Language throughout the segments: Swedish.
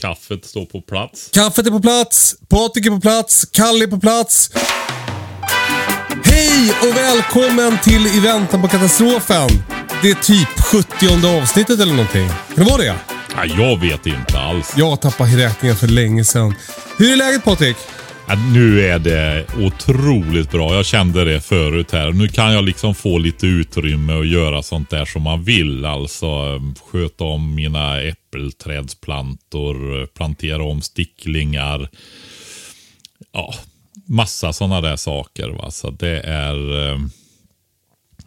Kaffet står på plats. Kaffet är på plats, Patrik är på plats, Kalle är på plats. Hej och välkommen till I väntan på katastrofen. Det är typ 70 avsnittet eller någonting. Kan det vara det? Ja, jag vet inte alls. Jag tappat räkningen för länge sedan. Hur är läget Patrik? Ja, nu är det otroligt bra. Jag kände det förut här. Nu kan jag liksom få lite utrymme och göra sånt där som man vill. Alltså eh, sköta om mina äppelträdsplantor, plantera om sticklingar. Ja, massa sådana där saker. Va? Så det är... eh,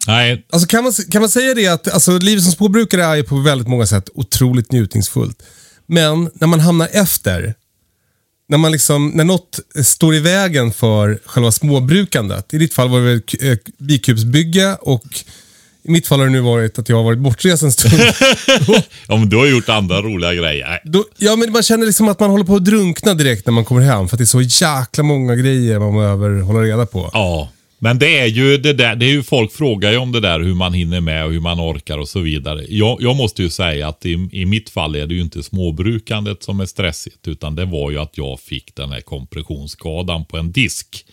Nej, Alltså kan man, kan man säga det att alltså, livet som småbrukare är ju på väldigt många sätt otroligt njutningsfullt. Men när man hamnar efter, när, man liksom, när något står i vägen för själva småbrukandet. I ditt fall var det väl eh, bikupsbygge och i mitt fall har det nu varit att jag har varit bortrest en stund. ja, men du har gjort andra roliga grejer. Då, ja, men man känner liksom att man håller på att drunkna direkt när man kommer hem. För att det är så jäkla många grejer man behöver hålla reda på. Ja, men det är ju det där. Det är ju folk frågar ju om det där hur man hinner med och hur man orkar och så vidare. Jag, jag måste ju säga att i, i mitt fall är det ju inte småbrukandet som är stressigt, utan det var ju att jag fick den här kompressionsskadan på en disk.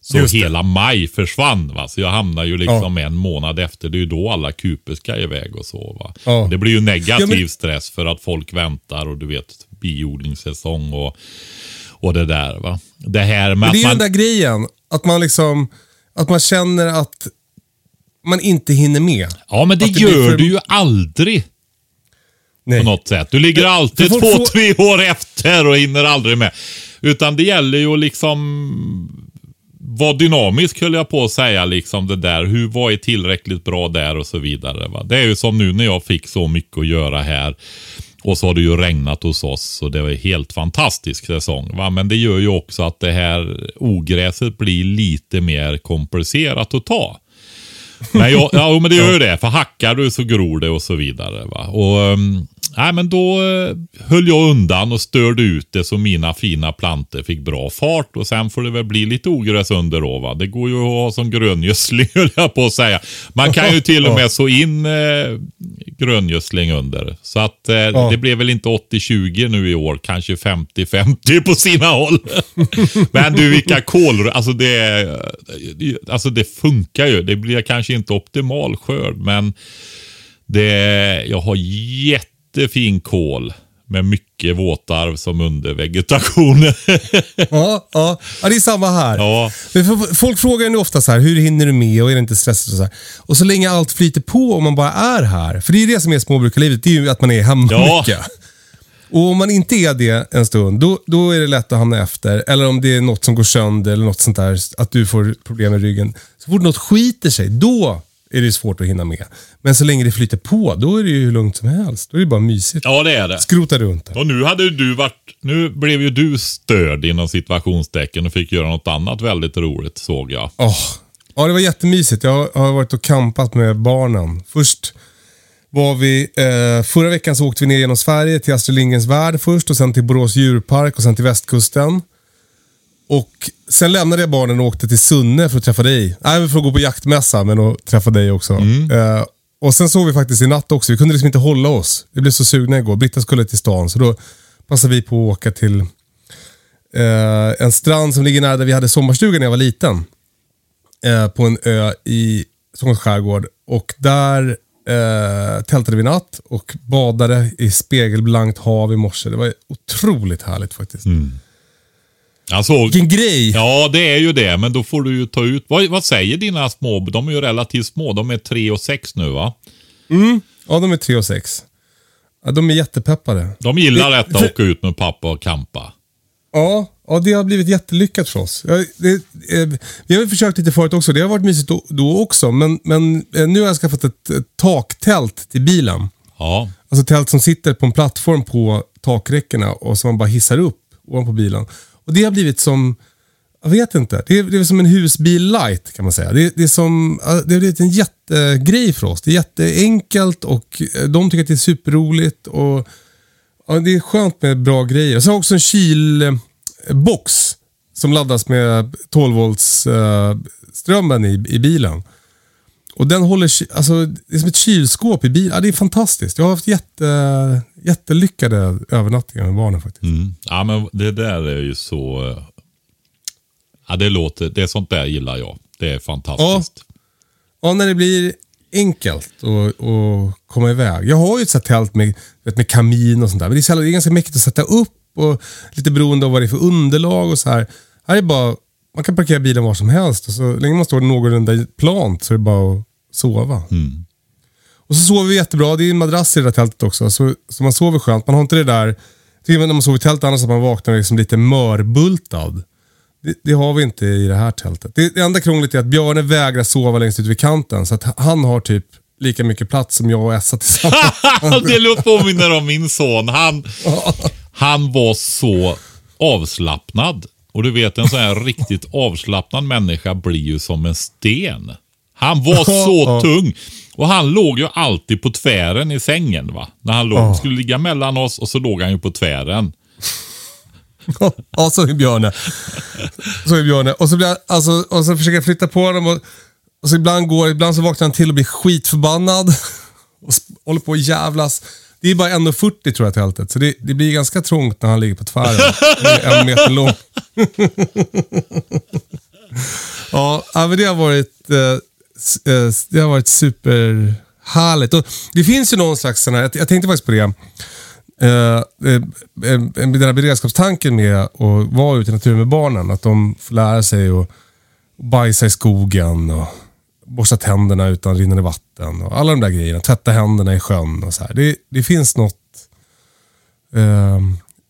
Så hela maj försvann. Va? Så jag hamnar ju liksom en månad efter. Det är ju då alla kuper ska iväg och så. Va? Ja. Det blir ju negativ Ja, men- stress för att folk väntar och du vet biodlingssäsong och, och det där. Va? Det här med Men det är att man... den där grejen, att man liksom, att man känner att man inte hinner med. Ja, men det, det gör för- du ju aldrig Nej. på något sätt. Du ligger alltid för två, får- tre år efter och hinner aldrig med. Utan det gäller ju att liksom vara dynamisk höll jag på att säga. Liksom det där. Hur, vad är tillräckligt bra där och så vidare. Va? Det är ju som nu när jag fick så mycket att göra här. Och så har det ju regnat hos oss och det var helt fantastisk säsong. Va? Men det gör ju också att det här ogräset blir lite mer komplicerat att ta. Men jag, ja, men det gör ju det. För hackar du så gror det och så vidare. Va? Och, um, nej, men då uh, höll jag undan och störde ut det så mina fina plantor fick bra fart. Och sen får det väl bli lite ogräs under då. Va? Det går ju att ha som gröngödsling höll jag på att säga. Man kan ju till och med så in uh, gröngödsling under. Så att uh, det blev väl inte 80-20 nu i år. Kanske 50-50 på sina håll. men du, vilka kål... Alltså det, alltså det funkar ju. Det blir kanske inte optimal skörd, men det, jag har jättefin kål med mycket våtarv som undervegetation. Ja, ja. ja, det är samma här. ja, Folk frågar ju ofta så här, hur hinner du med och är det inte stressigt? Och så, här. och så länge allt flyter på och man bara är här. För det är det som är småbrukarlivet, det är ju att man är hemma Ja. mycket. Och om man inte är det en stund, då, då är det lätt att hamna efter. Eller om det är något som går sönder eller något sånt där, att du får problem med ryggen. Så fort något skiter sig, då är det svårt att hinna med. Men så länge det flyter på, då är det ju hur lugnt som helst. Då är det bara mysigt. ja, det är det. Skrota runt där. Och nu hade ju du varit, nu blev ju du störd inom situationstecken och fick göra något annat väldigt roligt såg jag. Åh, Ja, det var jättemysigt. Jag har varit och campat med barnen. Först var vi, eh, förra veckan så åkte vi ner genom Sverige till Astrid Lindgrens Värld först och sen till Borås djurpark och sen till västkusten. Och sen lämnade jag barnen och åkte till Sunne för att träffa dig. Nej, för att gå på jaktmässa, men att träffa dig också. Eh, och sen sov vi faktiskt i natt också. Vi kunde liksom inte hålla oss. Vi blev så sugna igår. Britta skulle till stan, så då passade vi på att åka till eh, en strand som ligger nära där vi hade sommarstugan när jag var liten. Eh, på en ö i Stockholms skärgård. Och där eh, tältade vi natt och badade i spegelblankt hav i morse. Det var otroligt härligt faktiskt. Jag såg, Vilken grej! ja, det är ju det, men då får du ju ta ut. Vad, vad säger dina små? De är ju relativt små. De är tre och sex nu va? Ja, de är tre och sex. Ja, de är jättepeppade. De gillar Det- detta, för- åka ut med pappa och campa. Ja, ja, det har blivit jättelyckat för oss. Ja, det, eh, vi har försökt lite förut också. Det har varit mysigt då, då också. Men, men eh, nu har jag skaffat ett, ett taktält till bilen. Ja, Alltså tält som sitter på en plattform på takräckena och som man bara hissar upp ovanpå bilen. Och det har blivit som, jag vet inte, det är, det är som en husbil light kan man säga. Det, det, är som, det har blivit en jättegrej för oss. Det är jätteenkelt och eh, de tycker att det är superroligt. Och, ja, det är skönt med bra grejer. Sen har jag också en kylbox som laddas med 12 volts eh, strömmen i, i bilen. Och den håller, alltså det är som ett kylskåp i bilen. Ja, det är fantastiskt. Jag har haft jätte, jättelyckade övernattningar med barnen faktiskt. mm. ja men det där är ju så... eh, Ja, det låter... Det är sånt där gillar jag. Det är fantastiskt. Ja, när det blir enkelt att komma iväg. Jag har ju ett tält med, vet, med kamin och sånt där. Men det är, så, jävla- det är ganska mäktigt att sätta upp och lite beroende av vad det är för underlag och så här. Här är bara, man kan parkera bilen var som helst och så länge man står någorlunda plant så är det bara att sova. Och så sover vi jättebra. Det är en madrass i det där tältet också. Så, så man sover skönt. Man har inte det där, Tycker man när man sover i tält annars att man vaknar liksom lite mörbultad. Det, det har vi inte i det här tältet. Det, det enda krångligt är att Björne vägrar sova längst ut vid kanten. Så att han har typ lika mycket plats som jag och Essa tillsammans. det påminner om min son. Han, han var så avslappnad. Och du vet en sån här riktigt avslappnad människa blir ju som en sten. Han var så tung. Och han låg ju alltid på tvären i sängen va. När han låg, skulle ligga mellan oss och så låg han ju på tvären. ja, så är Björne. Så är Björne. Och så, blir jag, alltså, och så försöker jag flytta på honom. Och, och så ibland, går, ibland så vaknar han till och blir skitförbannad. Och håller på att jävlas. Det är bara 1,40 tror jag tältet. Så det, det blir ganska trångt när han ligger på tvären. En meter lång. ja, men det har varit, eh, det har varit superhärligt. Och det finns ju någon slags, sån här, jag, tänkte faktiskt på det. Eh, eh, eh, den här beredskapstanken med att vara ute i naturen med barnen. Att de får lära sig att bajsa i skogen och borsta tänderna utan rinnande vatten. Och alla de där grejerna. Tvätta händerna i sjön och så här. Det, det finns något eh,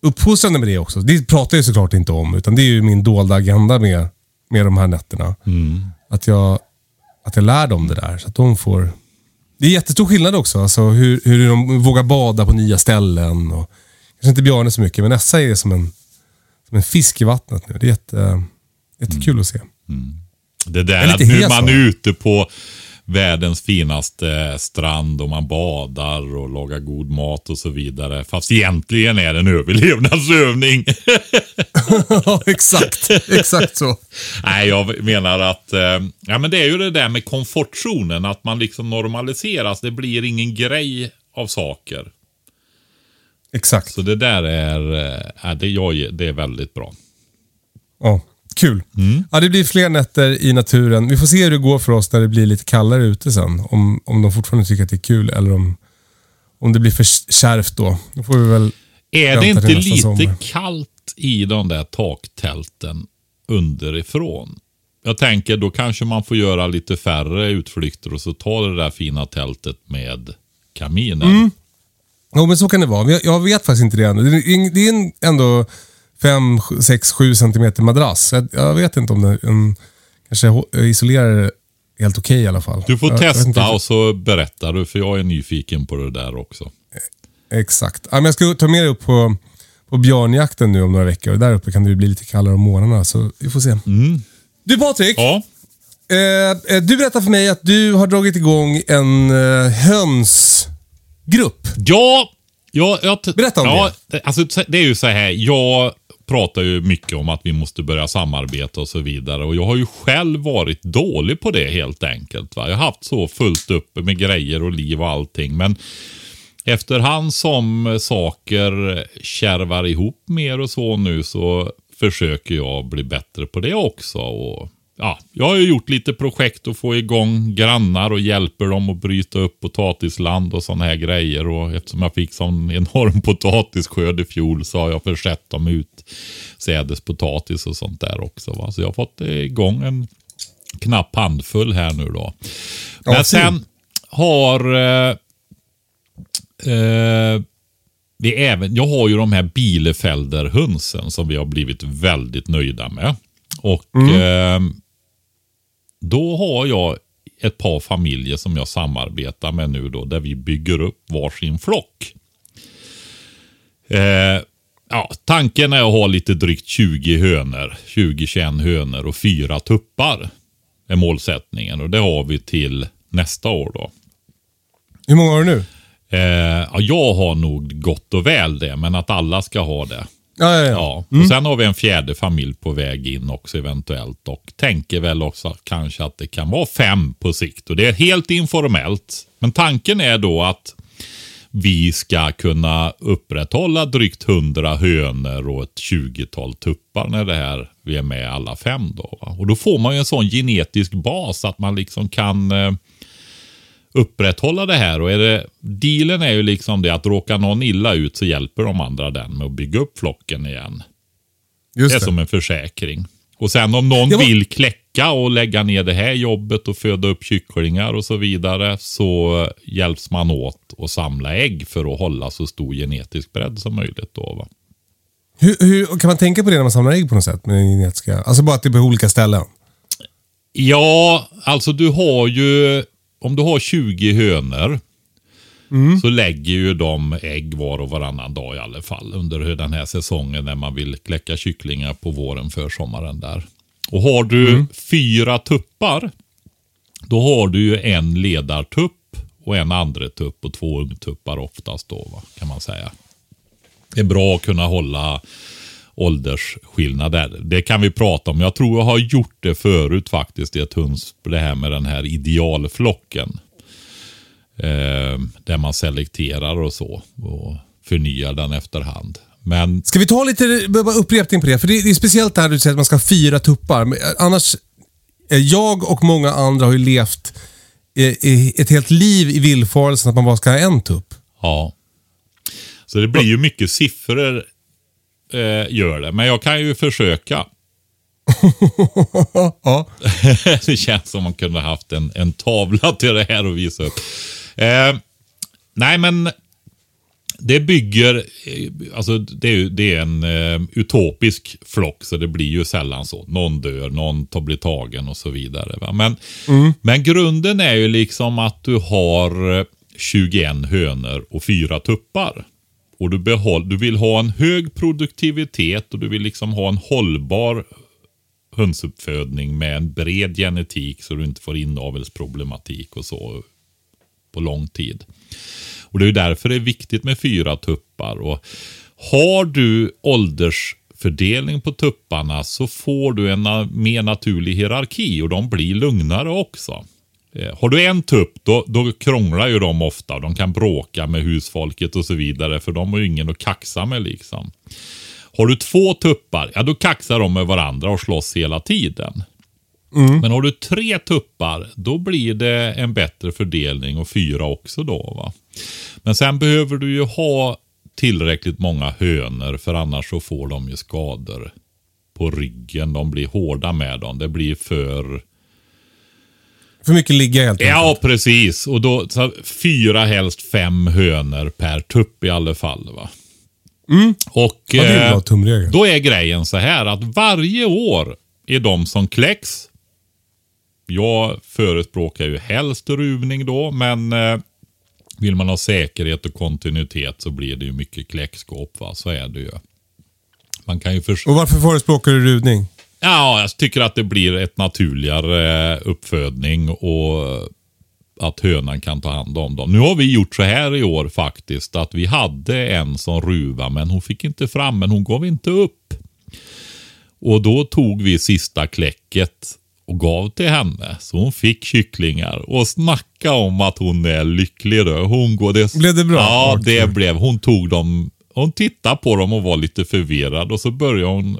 uppfostrande med det också. Det pratar jag såklart inte om. Utan det är ju min dolda agenda med, med de här nätterna. Att, jag, att jag lär dem det där. Så att de får det är jättestor skillnad också. Alltså hur, hur de vågar bada på nya ställen. Och, kanske inte Bjarne så mycket, men Essa är som en, som en fisk i vattnet nu. Det är jätte, jättekul att se. Det där är att nu hes, man är ute på världens finaste strand och man badar och lagar god mat och så vidare. Fast egentligen är det en överlevnadsövning. Ja, exakt. Exakt så. Nej, jag menar att eh, ja, men det är ju det där med komfortzonen. Att man liksom normaliseras. Det blir ingen grej av saker. Exakt. Så det där är, ja, det, jag, det är väldigt bra. Ja, kul. Mm. Ja, det blir fler nätter i naturen. Vi får se hur det går för oss när det blir lite kallare ute sen. Om, om de fortfarande tycker att det är kul eller om, om det blir för kärvt då. Då får vi väl Är det inte lite sommar. kallt i de där taktälten underifrån? Jag tänker då kanske man får göra lite färre utflykter och så ta det där fina tältet med kaminen. Mm. Jo, men så kan det vara. Jag, jag vet faktiskt inte det ännu. Det är, ändå 5, 6, 7 centimeter madrass. Jag, jag vet inte om den en, kanske isolerar helt okej i alla fall. Du får jag, jag testa riktigt. och så berättar du för jag är nyfiken på det där också. Exakt. Ja, men jag ska ta med dig upp på, på björnjakten nu om några veckor. Och där uppe kan det bli lite kallare om morgnarna. Så vi får se. Du Patrik, Ja, eh, eh, du berättar för mig att du har dragit igång en eh, hönsgrupp. Ja, ja, jag Berätta om ja, det. Alltså, det är ju så här, jag pratar ju mycket om att vi måste börja samarbeta och så vidare. Och jag har ju själv varit dålig på det helt enkelt. Va? Jag har haft så fullt upp med grejer och liv och allting. Men efterhand som saker kärvar ihop mer och så nu så försöker jag bli bättre på det också. Och ja, jag har ju gjort lite projekt att få igång grannar och hjälper dem att bryta upp potatisland och sådana här grejer. Och eftersom jag fick sån enorm potatisskörd i fjol så har jag försett dem ut sädespotatis och sånt där också. Va? Så jag har fått igång en knapp handfull här nu då. Men Ja, sen har eh, eh, vi även, jag har ju de här Bielefelder-hönsen som vi har blivit väldigt nöjda med. Och eh, då har jag ett par familjer som jag samarbetar med nu då, där vi bygger upp varsin flock. Eh, ja, tanken är att ha lite drygt 20 hönor, 20-21 hönor och fyra tuppar. Är målsättningen och det har vi till nästa år då. Hur många har du nu? Eh, ja, jag har nog gott och väl det, men att alla ska ha det. Ja, ja, ja. Ja, och sen har vi en fjärde familj på väg in också eventuellt och tänker väl också kanske att det kan vara fem på sikt och det är helt informellt. Men tanken är då att vi ska kunna upprätthålla drygt 100 hönor och ett 20-tal tuppar när det här vi är med alla fem då. va. Och då får man ju en sån genetisk bas att man liksom kan eh, upprätthålla det här. Och är det, dealen är ju liksom det att råkar någon illa ut så hjälper de andra den med att bygga upp flocken igen. Just det är det. som en försäkring. Och sen om någon var- vill kläcka och lägga ner det här jobbet och föda upp kycklingar och så vidare så hjälps man åt att samla ägg för att hålla så stor genetisk bredd som möjligt. Då, va? Hur, hur, kan man tänka på det när man samlar ägg på något sätt? Med genetiska? Alltså bara att det är på olika ställen? Ja, alltså du har ju, om du har 20 hönor så lägger ju de ägg var och varannan dag i alla fall under den här säsongen när man vill kläcka kycklingar på våren, försommaren där. Och har du fyra tuppar, då har du ju en ledartupp och en andre tupp och två ungtuppar oftast då, va, kan man säga. Det är bra att kunna hålla åldersskillnader. Det kan vi prata om. Jag tror jag har gjort det förut faktiskt i ett höns, det här med den här idealflocken. Eh, där man selekterar och så och förnyar den efterhand. Men Ska vi ta lite upprepning på det? För det, är speciellt det här du säger att man ska ha fyra tuppar. Eh, annars, eh, jag och många andra har ju levt eh, ett helt liv i villfarelsen att man bara ska ha en tupp. ja. Så det blir ju mycket siffror eh, gör det. Men jag kan ju försöka. ja. det känns som man kunde haft en, en tavla till det här och visa upp. Eh, nej, men det bygger, eh, alltså det är, det är en eh, utopisk flock så det blir ju sällan så. Någon dör, någon tar blir tagen och så vidare. Va? Men, men grunden är ju liksom att du har eh, 21 hönor och fyra tuppar. Och du, behåll, du vill ha en hög produktivitet och du vill liksom ha en hållbar hönsuppfödning med en bred genetik så du inte får inavelsproblematik och så på lång tid. Och Det är därför det är viktigt med fyra tuppar. Och har du åldersfördelning på tupparna så får du en mer naturlig hierarki och de blir lugnare också. Eh, Har du en tupp då, då krånglar ju de ofta. De kan bråka med husfolket och så vidare för de har ju ingen att kaxa med liksom. Har du två tuppar, ja då kaxar de med varandra och slåss hela tiden. Men har du tre tuppar, då blir det en bättre fördelning och fyra också då. va. Men sen behöver du ju ha tillräckligt många hönor för annars så får de ju skador på ryggen. De blir hårda med dem. Det blir för... För mycket ligga helt enkelt. Ja, precis. Och då så fyra, helst fem hönor per tupp i alla fall. va. Och Ja, det är eh, då är grejen så här att varje år är de som kläcks. Jag förespråkar ju helst ruvning då, men eh, vill man ha säkerhet och kontinuitet så blir det ju mycket kläckskåp. Va? Så är det ju. Man kan ju förstå. Och varför förespråkar du rudning? Ja, jag tycker att det blir ett naturligare eh, uppfödning och att hönan kan ta hand om dem. Nu har vi gjort så här i år faktiskt att vi hade en som ruva men hon fick inte fram men hon gav inte upp. Och då tog vi sista kläcket och gav till henne. Så hon fick kycklingar och snacka om att hon är lycklig då. Hon går det... Blev det bra? Ja, det blev. Hon tog dem. Hon tittade på dem och var lite förvirrad och så började hon,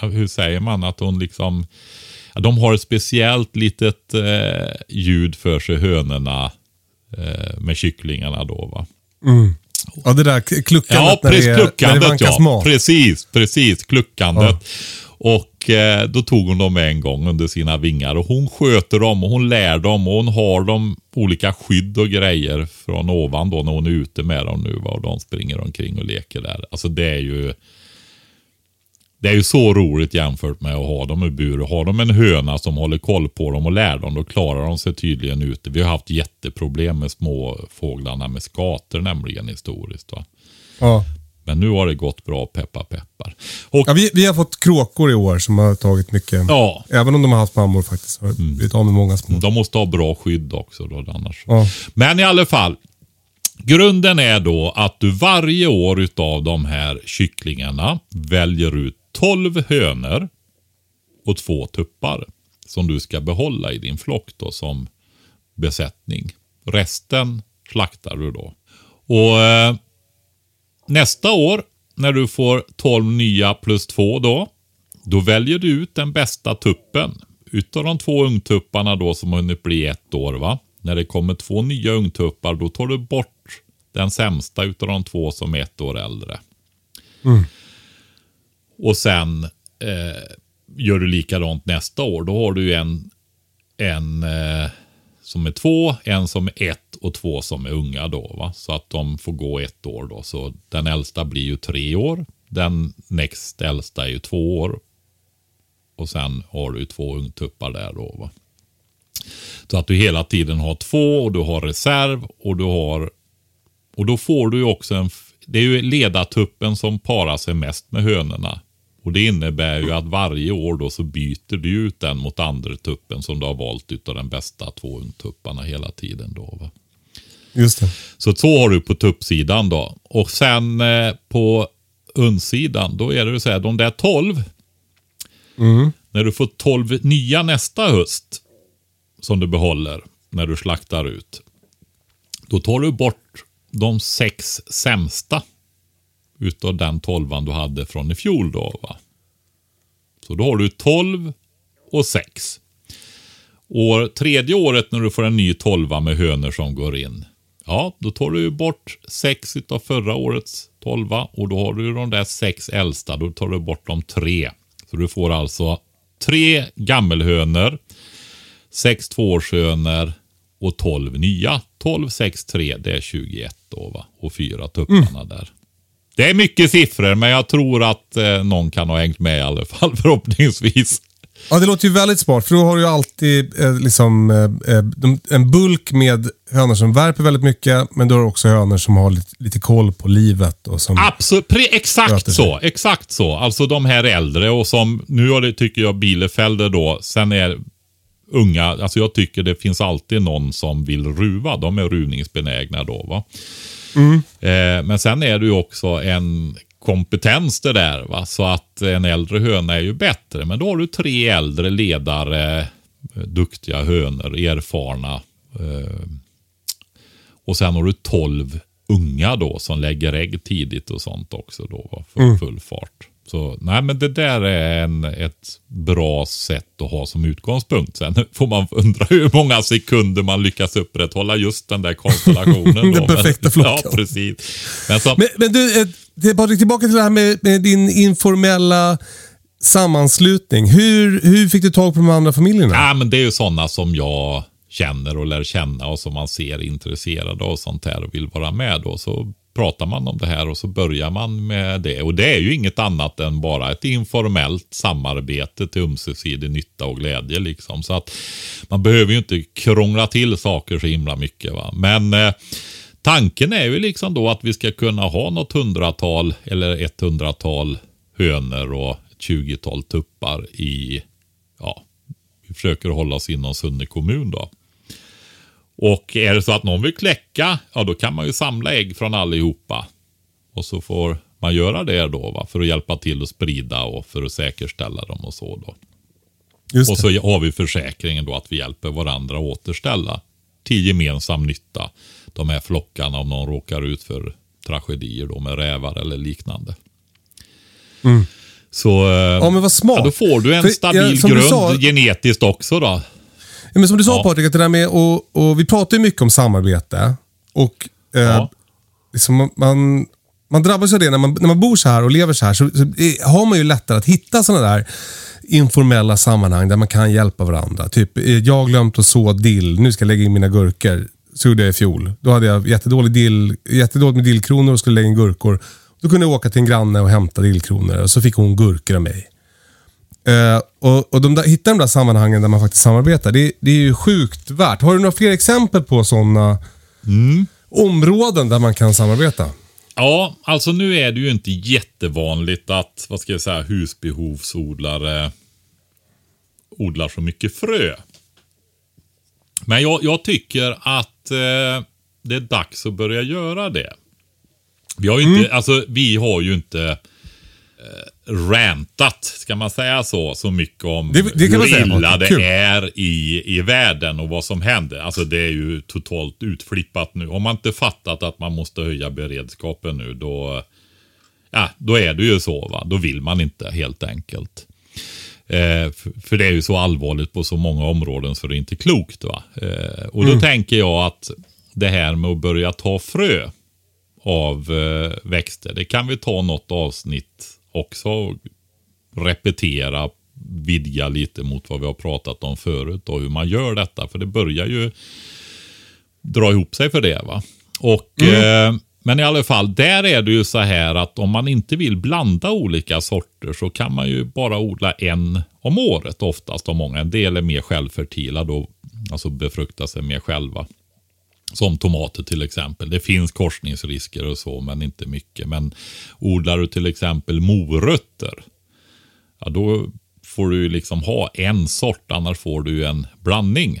hur säger man, att hon liksom ja, de har ett speciellt litet eh, ljud för sig, hönorna eh, med kycklingarna då va. Ja, det där kluckandet Ja, när, det, är- när det kluckandet vankas ja. mat. Precis, precis, kluckandet. Och eh, då tog hon dem en gång under sina vingar och hon sköter dem och hon lär dem och hon har dem olika skydd och grejer från ovan då när hon är ute med dem nu va? och de springer omkring och leker där. Alltså det är ju det är ju så roligt jämfört med att ha dem i bur. Har de en höna som håller koll på dem och lär dem, då klarar de sig tydligen ute. Vi har haft jätteproblem med småfåglarna med skator nämligen historiskt. Va? Ja. Men nu har det gått bra, peppar peppar. Och Ja, vi, vi har fått kråkor i år som har tagit mycket. ja, Även om de har haft mammor faktiskt. Har blivit av med många små. de måste ha bra skydd också då annars. Ja. Men i alla fall. Grunden är då att du varje år utav de här kycklingarna väljer ut 12 hönor och två tuppar. Som du ska behålla i din flock då som besättning. Resten slaktar du då. Och eh, nästa år när du får 12 nya plus 2 då. Då väljer du ut den bästa tuppen. Utav de två ungtupparna då som har hunnit bli ett år va. När det kommer två nya ungtuppar då tar du bort den sämsta utav de två som är ett år äldre. Mm. Och sen eh, gör du likadant nästa år. Då har du en, en eh, som är två, en som är ett och två som är unga då. Va? Så att de får gå ett år då. Så den äldsta blir ju tre år. Den näst äldsta är ju två år. Och sen har du två ungtuppar där då. Va? Så att du hela tiden har två och du har reserv och du har och då får du ju också en... Det är ju ledartuppen som parar sig mest med hönorna. Och det innebär ju att varje år då så byter du ut den mot andra tuppen som du har valt utav den bästa två ungtupparna hela tiden då. Va? Just det. Så så har du på tuppsidan då. Och sen eh, på undsidan då är det så här, de där 12. När du får 12 nya nästa höst som du behåller när du slaktar ut. Då tar du bort de sex sämsta utav den tolvan du hade från i fjol då va. Så då har du 12 och 6. År, tredje året när du får en ny tolva med hönor som går in. Ja, då tar du ju bort 6 utav förra årets tolva och då har du de där sex äldsta. Då tar du bort de tre. Så du får alltså tre gammelhönor, sex tvåårshönor och 12 nya. 12, 6, 3, det är 21 då va. Och fyra tupparna där. Det är mycket siffror men jag tror att eh, någon kan ha hängt med i alla fall förhoppningsvis. Ja, det låter ju väldigt smart. För då har du ju alltid eh, liksom, eh, eh, de, en bulk med hönor som värper väldigt mycket. Men då har du också hönor som har lite, lite koll på livet. Och som, Absolut, pre- exakt så. Exakt så. Alltså de här äldre och som, nu har det, tycker jag Bielefelder då, sen är unga, alltså jag tycker det finns alltid någon som vill ruva. De är ruvningsbenägna då va. Eh, men sen är det ju också en kompetens det där va. Så att en äldre höna är ju bättre. Men då har du tre äldre ledare, eh, duktiga hönor, erfarna. Eh, och sen har du 12 unga då som lägger ägg tidigt och sånt också då för full fart. Så nej men det där är en, ett bra sätt att ha som utgångspunkt. Sen får man undra hur många sekunder man lyckas upprätthålla just den där konstellationen. Den då. Perfekta flocken. Ja, precis. Men så, Men, men du, eh, Patrik, tillbaka till det här med, med din informella sammanslutning. Hur, hur fick du tag på de andra familjerna? Ja, men det är ju sådana som jag känner och lär känna och som man ser intresserade och sånt här och vill vara med då. Så pratar man om det här och så börjar man med det. Och det är ju inget annat än bara ett informellt samarbete till ömsesidig nytta och glädje liksom. Så att man behöver ju inte krångla till saker så himla mycket va. Men eh, tanken är ju liksom då att vi ska kunna ha något hundratal eller ett hundratal hönor och ett tjugotal tuppar i, ja, vi försöker hålla oss inom Sunne kommun då. Och är det så att någon vill kläcka, ja då kan man ju samla ägg från allihopa. Och så får man göra det då va, för att hjälpa till att sprida och för att säkerställa dem och så då. Just Och det. så har vi försäkringen då att vi hjälper varandra att återställa till gemensam nytta de här flockarna om någon råkar ut för tragedier då med rävar eller liknande. Så eh, Ja, men vad smart. ja, då får du en För, stabil ja, som du grund sa- genetiskt också då. Men som du sa Ja. Patrik, att det där med och, och vi pratar ju mycket om samarbete. Och eh, Ja. liksom man, man, drabbas av det när man, när man bor så här och lever så här. Så, så har man ju lättare att hitta sådana där informella sammanhang där man kan hjälpa varandra. Typ, eh, jag glömt att så dill, nu ska jag lägga in mina gurkor. Så gjorde jag i fjol. Då hade jag jättedålig dill, jättedåligt med dillkronor och skulle lägga in gurkor. Då kunde jag åka till en granne och hämta dillkronor och så fick hon gurkor av mig. Eh, och och de där, hitta de där sammanhangen där man faktiskt samarbetar, det, det är ju sjukt värt. Har du några fler exempel på sådana områden där man kan samarbeta? Ja, alltså nu är det ju inte jättevanligt att, vad ska jag säga, husbehovsodlare odlar så mycket frö. Men jag, jag tycker att eh, det är dags att börja göra det. Vi har ju inte, alltså vi har ju inte eh, rantat, ska man säga så, så mycket om Det- det hur illa det Kul. är i, i världen och vad som händer. Alltså det är ju totalt utflippat nu. Om man inte fattat att man måste höja beredskapen nu, då, ja, då är det ju så. Va? Då vill man inte helt enkelt. Eh, för, det är ju så allvarligt på så många områden så det är inte klokt. Va? Eh, och då tänker jag att det här med att börja ta frö av eh, växter, det kan vi ta något avsnitt också repetera, vidga lite mot vad vi har pratat om förut och hur man gör detta. För det börjar ju dra ihop sig för det. va. Och, eh, men i alla fall, där är det ju så här att om man inte vill blanda olika sorter så kan man ju bara odla en om året oftast av många. En del är mer självfertila då, alltså befruktar sig mer själva. Som tomater till exempel. Det finns korsningsrisker och så, men inte mycket. Men odlar du till exempel morötter, ja då får du ju liksom ha en sort, annars får du en blandning.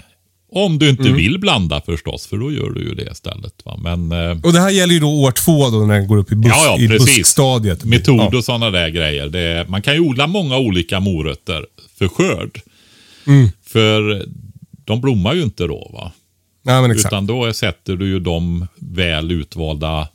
Om du inte vill blanda förstås, för då gör du ju det istället. Va? Men eh, Och det här gäller ju då år två då när den går upp i, buss, Ja, ja, i buskstadiet. metod Ja. och sådana där grejer. Det är, man kan ju odla många olika morötter för skörd. Mm. För de blommar ju inte då. va? Ja. Utan då sätter du ju de väl utvalda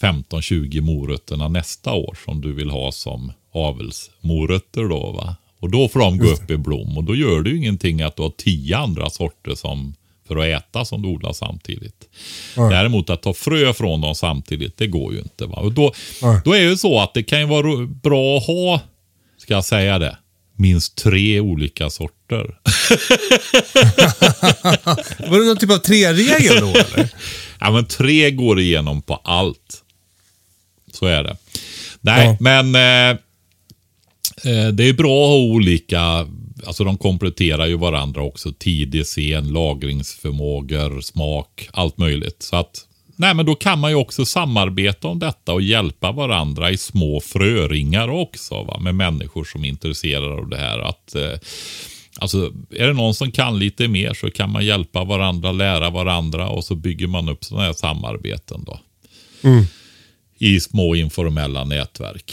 15-20 morötterna nästa år som du vill ha som avelsmorötter då va. Och då får de gå upp i blom och då gör det ju ingenting att du har tio andra sorter som för att äta som du odlar samtidigt. Däremot att ta frö från dem samtidigt, det går ju inte. Va? Och då, Nej. då är det ju så att det kan ju vara bra att ha, ska jag säga det, minst tre olika sorter. Var det någon typ av tre-regel då eller? Ja, men tre går igenom på allt. Så är det. Nej, Ja. men eh, eh, det är bra att ha olika, alltså de kompletterar ju varandra också. Tidig, sen, lagringsförmågor, smak, allt möjligt. Så att, nej men då kan man ju också samarbeta om detta och hjälpa varandra i små fröringar också. Va? Med människor som är intresserade av det här. Att, eh, Alltså, är det någon som kan lite mer så kan man hjälpa varandra, lära varandra och så bygger man upp sådana här samarbeten då. I små informella nätverk.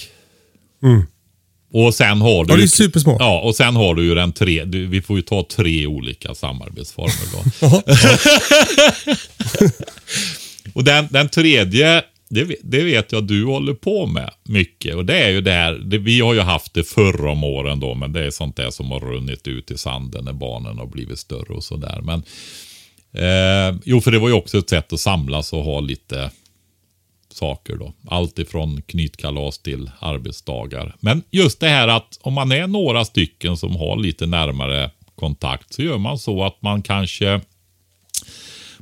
Och sen har du Ja, det är supersmart. Ja, och sen har du ju den tre, du, vi får ju ta tre olika samarbetsformer då. och den, den tredje, det, vet- det vet jag du håller på med mycket. Och det är ju det här, det, vi har ju haft det förr om åren då, men det är sånt där som har runnit ut i sanden när barnen har blivit större och sådär. Men eh, jo, för det var ju också ett sätt att samlas och ha lite saker då. Allt ifrån knytkalas till arbetsdagar. Men just det här att om man är några stycken som har lite närmare kontakt så gör man så att man kanske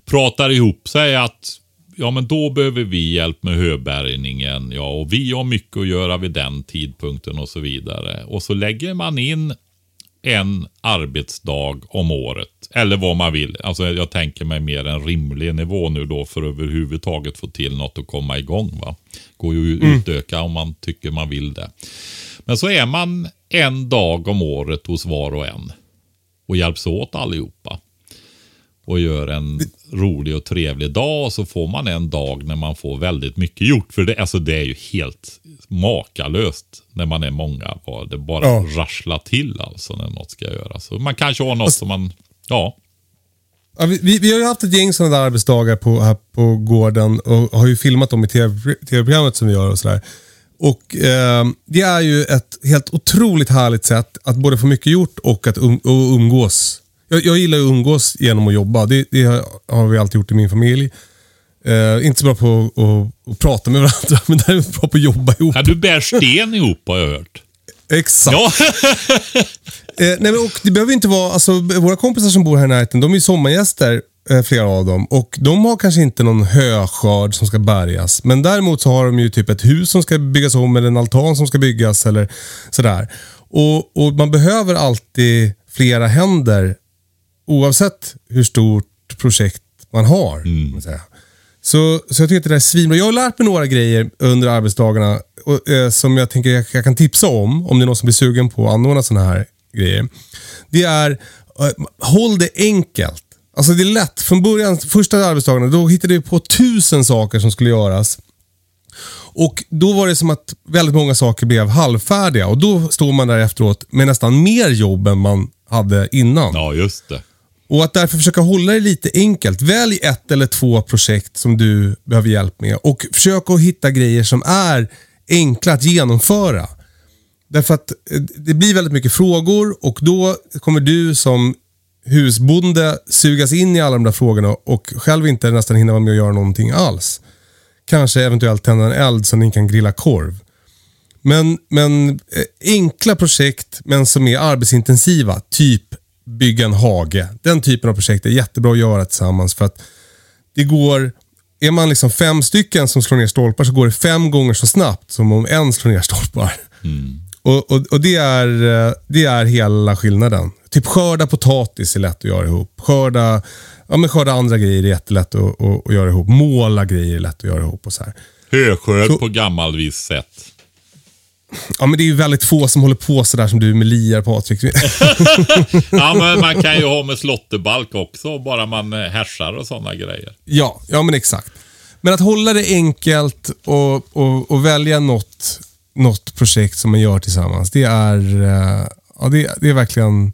pratar ihop sig att ja men då behöver vi hjälp med höbärgningen. Ja, och vi har mycket att göra vid den tidpunkten och så vidare. Och så lägger man in en arbetsdag om året. Eller vad man vill. Alltså jag tänker mig mer en rimlig nivå nu då för att överhuvudtaget få till något att komma igång. Va? Går ju att utöka om man tycker man vill det. Men så är man en dag om året hos var och en. Och hjälps åt allihopa. Och gör en rolig och trevlig dag och så får man en dag när man får väldigt mycket gjort. För det, alltså det är ju helt makalöst när man är många. Det bara Ja. rasslar till alltså när något ska göras. Så man kanske har något som man, ja. Ja, vi, vi, har ju haft ett gäng sådana där arbetsdagar på, här på gården och har ju filmat dem i TV- tv-programmet som vi gör och sådär. Och eh, Det är ju ett helt otroligt härligt sätt att både få mycket gjort och att um, och umgås. Jag, jag gillar att umgås genom att jobba. Det, det har vi alltid gjort i min familj. Eh, inte så bra på att, att prata med varandra, men däremot bra på att jobba ihop. Ja, du bär sten ihop har jag hört. Exakt. Ja. Eh, nej, men, och det behöver inte vara, alltså, våra kompisar som bor här i närheten, de är sommargäster, eh, flera av dem. Och de har kanske inte någon höskörd som ska bärgas. Men däremot så har de ju typ ett hus som ska byggas om eller en altan som ska byggas eller sådär. Och, och man behöver alltid flera händer oavsett hur stort projekt man har. säga. Så, så jag tycker att det där är svinbra. Jag har lärt mig några grejer under arbetsdagarna och, eh, som jag tänker jag, jag kan tipsa om, om det är någon som blir sugen på att anordna sådana här grejer. Det är, eh, håll det enkelt. Alltså det är lätt. Från början, första arbetsdagarna, då hittade vi på tusen saker som skulle göras. Och Då var det som att väldigt många saker blev halvfärdiga och då står man där efteråt med nästan mer jobb än man hade innan. ja, just det. Och att därför försöka hålla det lite enkelt. Välj ett eller två projekt som du behöver hjälp med och försök att hitta grejer som är enkla att genomföra. Därför att eh, det blir väldigt mycket frågor och då kommer du som husbonde sugas in i alla de där frågorna och själv inte nästan hinna vara med och göra någonting alls. Kanske eventuellt tända en eld så ni kan grilla korv. Men, men eh, enkla projekt men som är arbetsintensiva, typ bygga en hage. Den typen av projekt är jättebra att göra tillsammans för att det går, är man liksom fem stycken som slår ner stolpar så går det fem gånger så snabbt som om en slår ner stolpar. Och, och, och det, är, eh, det är hela skillnaden. Typ skörda potatis är lätt att göra ihop. Skörda, ja, men skörda andra grejer är jättelätt att, att, att göra ihop. Måla grejer är lätt att göra ihop. och så här. Höskörd Så- på gammalvis sätt. Ja, men det är ju väldigt få som håller på sådär som du med liar Patrik. Ja, men man kan ju ha med slåtterbalk också, bara man eh, härsar och sådana grejer. Ja, ja men exakt. Men att hålla det enkelt och, och, och välja något, något projekt som man gör tillsammans. Det är, eh, ja, det, det är verkligen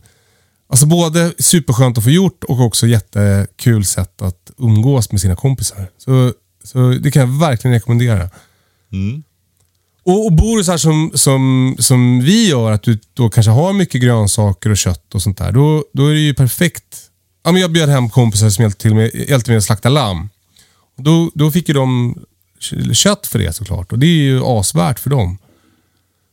alltså både superskönt att få gjort och också jättekul sätt att umgås med sina kompisar. Så, så det kan jag verkligen rekommendera. Och, och bor du så här som, som, som vi gör, att du då kanske har mycket grönsaker och kött och sånt där. Då, då är det ju perfekt. Ja, men jag bjöd hem kompisar som hjälpte till med, hjälpte med att slakta lamm. Då, då fick ju de kött för det såklart och det är ju asvärt för dem.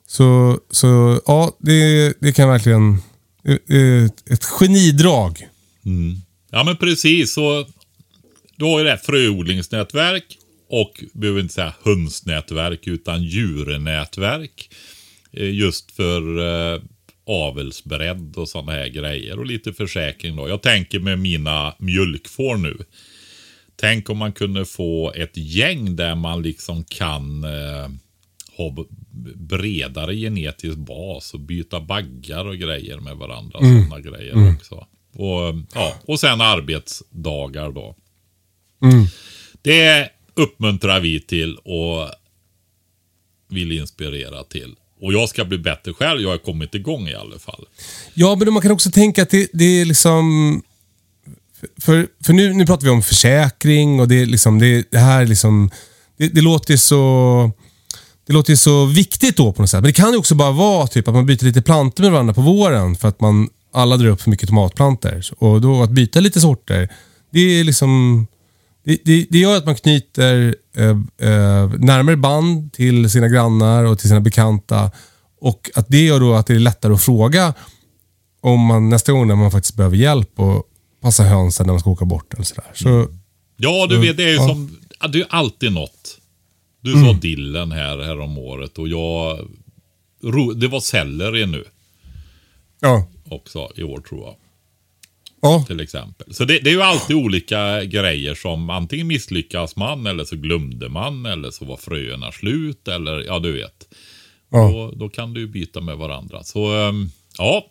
Så, så ja, det, det kan verkligen... Ett, ett genidrag. Mm. Ja, men precis. Så du har ju det här fröodlingsnätverk och behöver inte säga hönsnätverk utan djurnätverk. Eh, Just för eh, avelsbredd och sådana här grejer och lite försäkring då. Jag tänker med mina mjölkfår nu. Tänk om man kunde få ett gäng där man liksom kan eh, ha bredare genetisk bas och byta baggar och grejer med varandra. Sådana grejer också. Och, ja, och sen arbetsdagar då. Det uppmuntrar vi till och vill inspirera till. Och jag ska bli bättre själv. Jag har kommit igång i alla fall. Ja, men man kan också tänka att det, det är liksom... För, för nu, nu pratar vi om försäkring och det, är liksom, det, det här är liksom... Det, det låter ju så... Det låter ju så viktigt då på något sätt. Men det kan ju också bara vara typ att man byter lite plantor med varandra på våren för att man alla drar upp för mycket tomatplantor. Och då att byta lite sorter, det är liksom... Det, det, det gör att man knyter eh, eh, närmare band till sina grannar och till sina bekanta. Och att det gör då att det är lättare att fråga om man nästa gång när man faktiskt behöver hjälp och passa hönsen när man ska åka bort eller sådär. Så, Ja, du vet, det är ju ja. som... Det är alltid något. Du sa dillen här, här om året och jag... Det var selleri nu ja. också i år tror jag. Ja, Till exempel. Så det, det är ju alltid olika grejer som antingen misslyckas man eller så glömde man eller så var fröerna slut eller ja, du vet. ja. Då, då kan du byta med varandra. Så ehm, ja,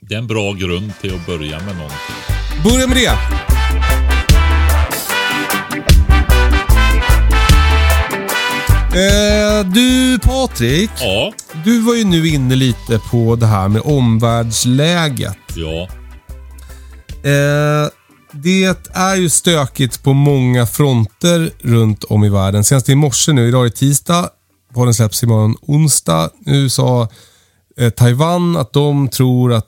det är en bra grund till att börja med någonting. Börja med det. Eh, du Patrik, Ja, du var ju nu inne lite på det här med omvärldsläget. ja, Eh, det är ju stökigt på många fronter runt om i världen. Senast i morse nu, idag är det tisdag. podden släpps imorgon onsdag. Nu sa eh, Taiwan att de tror att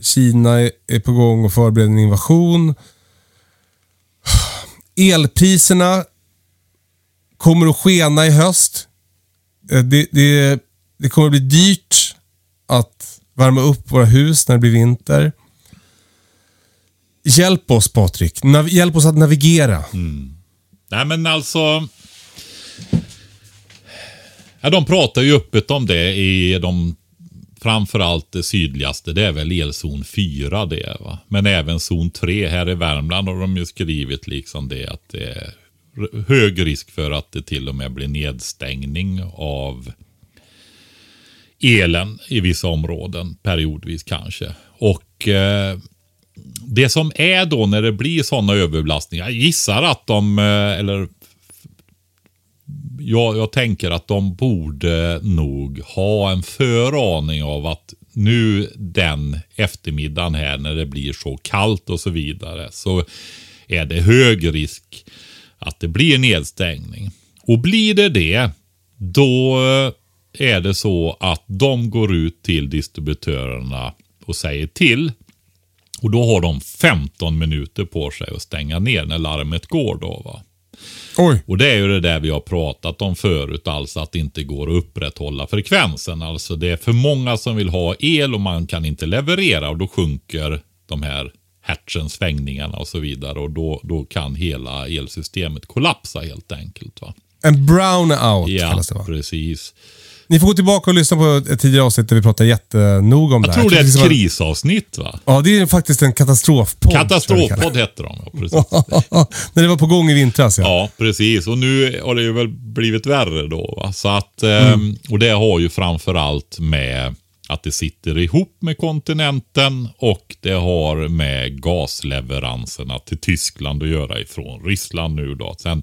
Kina är, på gång och förbereder en invasion. Elpriserna kommer att skena i höst. Eh, det, det, det kommer att bli dyrt att värma upp våra hus när det blir vinter. Hjälp oss Patrik. Nav- hjälp oss att navigera. Mm. Nej men alltså. Ja, de pratar ju öppet om det i de framförallt det sydligaste. Det är väl elzon 4 det va. Men även zon 3 här i Värmland har de ju skrivit liksom det att det är hög risk för att det till och med blir nedstängning av elen i vissa områden periodvis kanske. Och eh, det som är då när det blir sådana överbelastningar, jag gissar att de, eh, eller jag, jag tänker att de borde nog ha en föraning av att nu den eftermiddagen här när det blir så kallt och så vidare så är det hög risk att det blir nedstängning. Och blir det det, då eh, är det så att de går ut till distributörerna och säger till. Och då har de 15 minuter på sig att stänga ner när larmet går då va. Oj. Och det är ju det där vi har pratat om förut, alltså att det inte går att upprätthålla frekvensen. Alltså det är för många som vill ha el och man kan inte leverera och då sjunker de här hertzen, svängningarna och så vidare och då, då kan hela elsystemet kollapsa helt enkelt. Va? En brownout Ja, kallas det va? precis. Ni får gå tillbaka och lyssna på ett tidigare avsnitt där vi pratar jättenoga om det Jag här. tror det är ett var- krisavsnitt va? Ja, det är faktiskt en katastrofpodd. jag det. Katastrofpodd hette de, ja precis. När det var på gång i vintras ja. Ja, precis. Och nu har det ju väl blivit värre då. Va? Så att, ehm, Och det har ju framförallt med att det sitter ihop med kontinenten och det har med gasleveranserna till Tyskland att göra ifrån Ryssland nu då. Sen,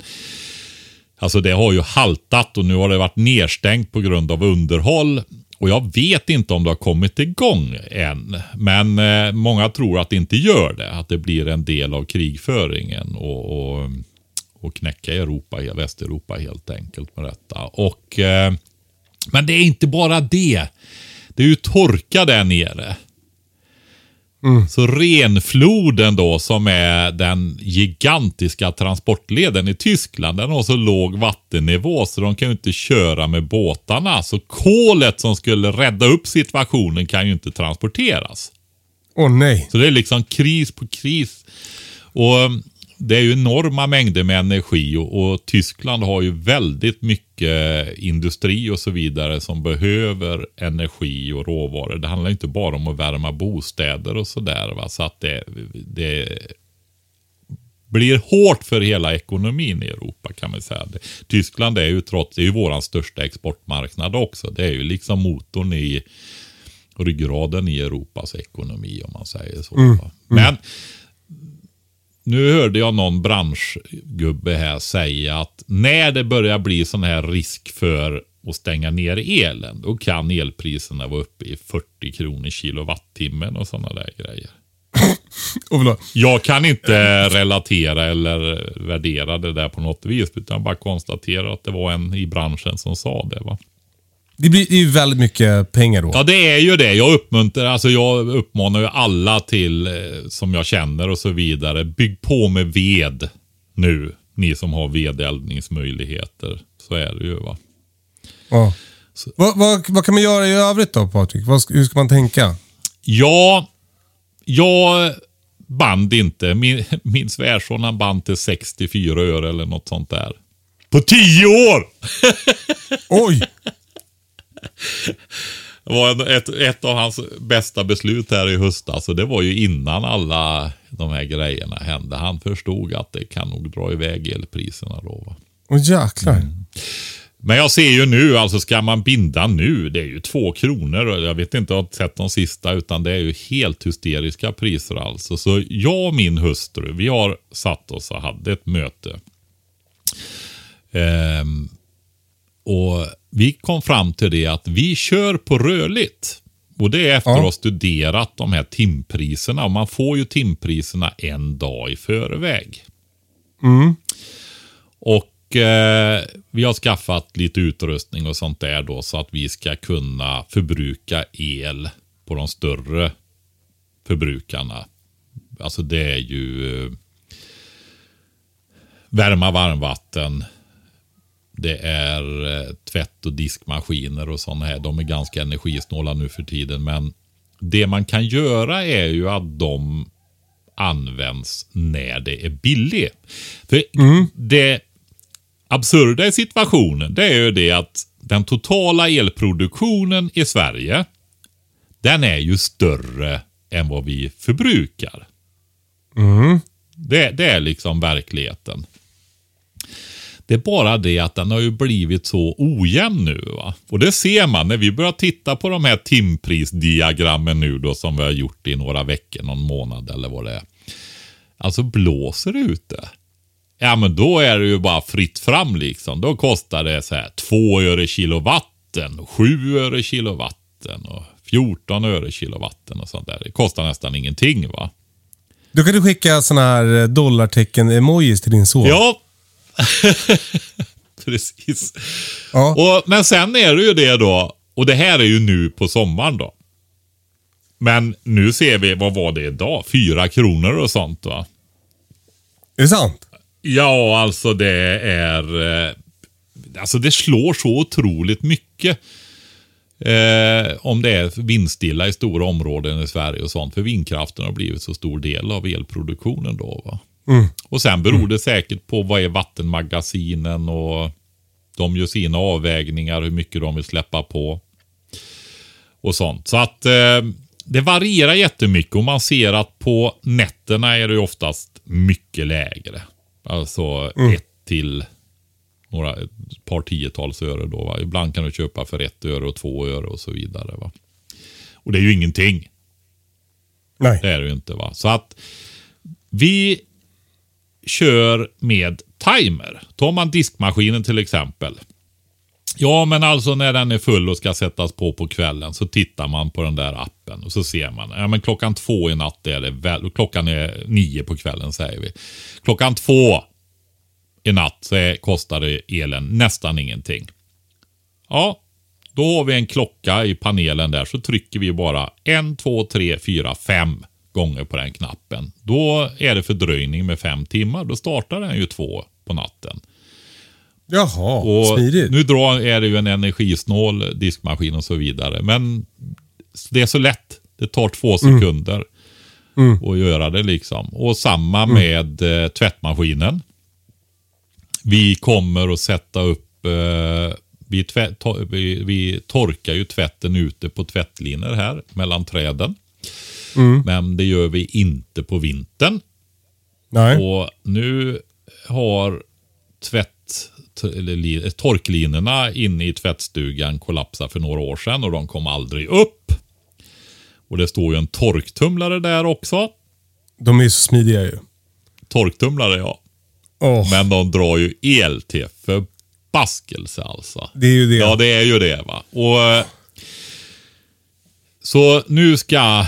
alltså det har ju haltat och nu har det varit nedstängt på grund av underhåll. Och jag vet inte om det har kommit igång än. Men eh, många tror att det inte gör det. Att det blir en del av krigföringen och, och, och knäcka Europa, Västeuropa helt enkelt med detta. Och, eh, men det är inte bara det. Det är ju torka där nere. Så Renfloden då som är den gigantiska transportleden i Tyskland. Den har så låg vattennivå så de kan ju inte köra med båtarna. Så kolet som skulle rädda upp situationen kan ju inte transporteras. Åh nej. Så det är liksom kris på kris. Och det är ju enorma mängder med energi och, och Tyskland har ju väldigt mycket industri och så vidare som behöver energi och råvaror. Det handlar inte bara om att värma bostäder och sådär. Så att det, det blir hårt för hela ekonomin i Europa kan man säga. Tyskland är ju trots, det är ju våran största exportmarknad också. Det är ju liksom motorn i ryggraden i Europas ekonomi om man säger så. va. Men nu hörde jag någon branschgubbe här säga att när det börjar bli sån här risk för att stänga ner elen, då kan elpriserna vara uppe i 40 kronor kilowattimmen och sådana där grejer. Jag kan inte relatera eller värdera det där på något vis, utan bara konstaterar att det var en i branschen som sa det. va. Det blir det är ju väldigt mycket pengar då. Ja, det är ju det. Jag uppmuntrar, alltså jag uppmanar ju alla till, eh, som jag känner och så vidare, bygg på med ved nu. Ni som har vedeldningsmöjligheter. Så är det ju va. Ja. Vad, vad, vad kan man göra i övrigt då Patrik? Vad, hur ska man tänka? Ja, jag band inte. Min, min svärson han band till 64 öre eller något sånt där. På 10 år! Oj! Det var ett, ett av hans bästa beslut här i höstas. Och det var ju innan alla de här grejerna hände. Han förstod att det kan nog dra iväg elpriserna då. Va? Åh jäklar. Men jag ser ju nu, alltså ska man binda nu, det är ju två kronor. och Jag vet inte, jag har inte sett de sista, utan det är ju helt hysteriska priser alltså. Så jag och min hustru, vi har satt oss och hade ett möte. Ehm, och vi kom fram till det att vi kör på rörligt. Och det är efter Ja. att ha studerat de här timpriserna. Och man får ju timpriserna en dag i förväg. Och Och eh, vi har skaffat lite utrustning och sånt där då så att vi ska kunna förbruka el på de större förbrukarna. Alltså det är ju eh, värma varmvatten. Det är eh, tvätt och diskmaskiner och sådana här. De är ganska energisnåla nu för tiden. Men det man kan göra är ju att de används när det är billigt. För det absurda i situationen det är ju det att den totala elproduktionen i Sverige den är ju större än vad vi förbrukar. Det, det är liksom verkligheten. Det är bara det att den har ju blivit så ojämn nu. Va? Och det ser man när vi börjar titta på de här timprisdiagrammen nu då som vi har gjort i några veckor, någon månad eller vad det är. Alltså blåser det ute. Ja men då är det ju bara fritt fram liksom. Då kostar det så här 2 öre kilowatten, 7 öre kilowatten och 14 öre kilowatten och sånt där. Det kostar nästan ingenting va. Då kan du skicka sådana här dollartecken-emojis till din son. Ja, precis. Ja. Och, men sen är det ju det då, och det här är ju nu på sommaren då. Men nu ser vi, vad var det idag? Fyra kronor och sånt va? Är det sant? Ja, alltså det är... Eh, alltså det slår så otroligt mycket. Eh, om det är vindstilla i stora områden i Sverige och sånt. För vindkraften har blivit så stor del av elproduktionen då. Va? Och sen beror det säkert på vad är vattenmagasinen och de gör sina avvägningar hur mycket de vill släppa på. Och sånt. Så att eh, det varierar jättemycket och man ser att på nätterna är det oftast mycket lägre. Alltså ett till några, ett par tiotals öre då. Va? Ibland kan du köpa för ett öre och två öre och så vidare. Va? Och det är ju ingenting. Nej. Det är det ju inte. va. Så att vi kör med timer. Tar man diskmaskinen till exempel. Ja, men alltså när den är full och ska sättas på på kvällen så tittar man på den där appen och så ser man. Ja, men klockan två i natt är det väl, klockan är nio på kvällen säger vi. Klockan två i natt så är, kostar det elen nästan ingenting. Ja, då har vi en klocka i panelen där så trycker vi bara en, två, tre, fyra, fem gånger på den knappen. Då är det fördröjning med fem timmar. Då startar den ju två på natten. Jaha, Och smidigt. nu drar, är det ju en energisnål diskmaskin och så vidare. Men det är så lätt. Det tar två sekunder att göra det liksom. Och samma med eh, tvättmaskinen. Vi kommer att sätta upp eh, vi, vi, vi torkar ju tvätten ute på tvättlinor här mellan träden. Men det gör vi inte på vintern. Nej. Och nu har tvätt, eller, li- torklinorna inne i tvättstugan kollapsat för några år sedan och de kom aldrig upp. Och det står ju en torktumlare där också. De är ju så smidiga ju. Torktumlare ja. Åh, Men de drar ju el till förbaskelse alltså. det är ju det. Ja, det är ju det va. Och, så nu ska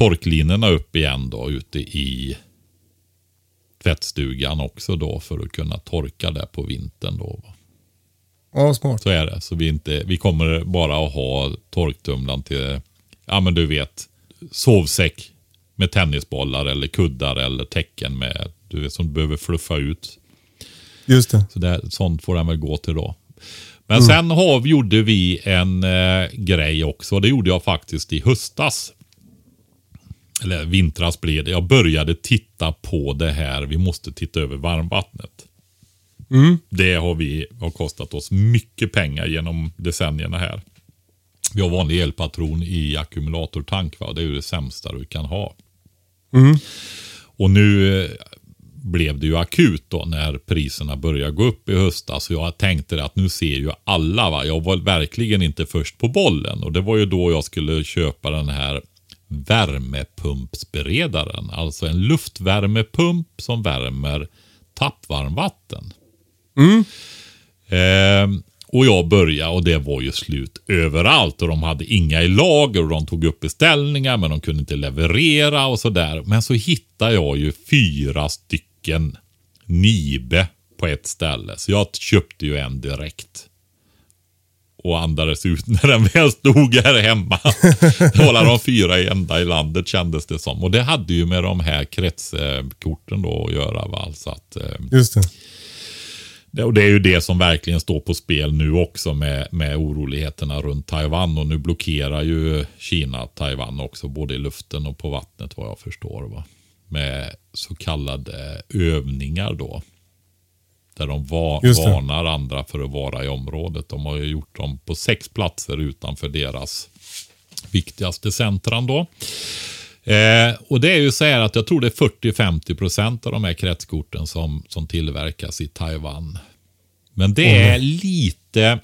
torklinorna upp igen då ute i tvättstugan också då för att kunna torka det på vintern då. Va? Ja, smart. Så är det. Så vi, inte, vi kommer bara att ha torktumlaren till, ja men du vet, sovsäck med tennisbollar eller kuddar eller täcken med, du vet som du behöver fluffa ut. Just det. Så det, sånt får den väl gå till då. Men sen har, gjorde vi en eh, grej också. Det gjorde jag faktiskt i höstas. Eller vintras blev det. Jag började titta på det här. Vi måste titta över varmvattnet. Det har vi har kostat oss mycket pengar genom decennierna här. Vi har vanlig elpatron i ackumulatortank. Va? Det är ju det sämsta du kan ha. Och nu eh, blev det ju akut då när priserna började gå upp i höstas. Så jag tänkte att nu ser ju alla. Va? Jag var verkligen inte först på bollen. Och det var ju då jag skulle köpa den här värmepumpsberedaren. Alltså en luftvärmepump som värmer tappvarmvatten. Ehm, och jag började och det var ju slut överallt och de hade inga i lager och de tog upp beställningar men de kunde inte leverera och sådär. Men så hittade jag ju fyra stycken Nibe på ett ställe. Så jag köpte ju en direkt. Och andades ut när den väl stod här hemma. var de fyra enda i landet kändes det som. Och det hade ju med de här kretskorten då att göra. Va? Så att, eh, Just det. det- Och det är ju det som verkligen står på spel nu också med, med oroligheterna runt Taiwan. Och nu blockerar ju Kina Taiwan också, både i luften och på vattnet vad jag förstår. Va? Med så kallade övningar då. Där de va- varnar andra för att vara i området. De har ju gjort dem på sex platser utanför deras viktigaste centran då. Eh, och det är ju så här att jag tror det är 40-50 procent av de här kretskorten som, som tillverkas i Taiwan. Men det är lite,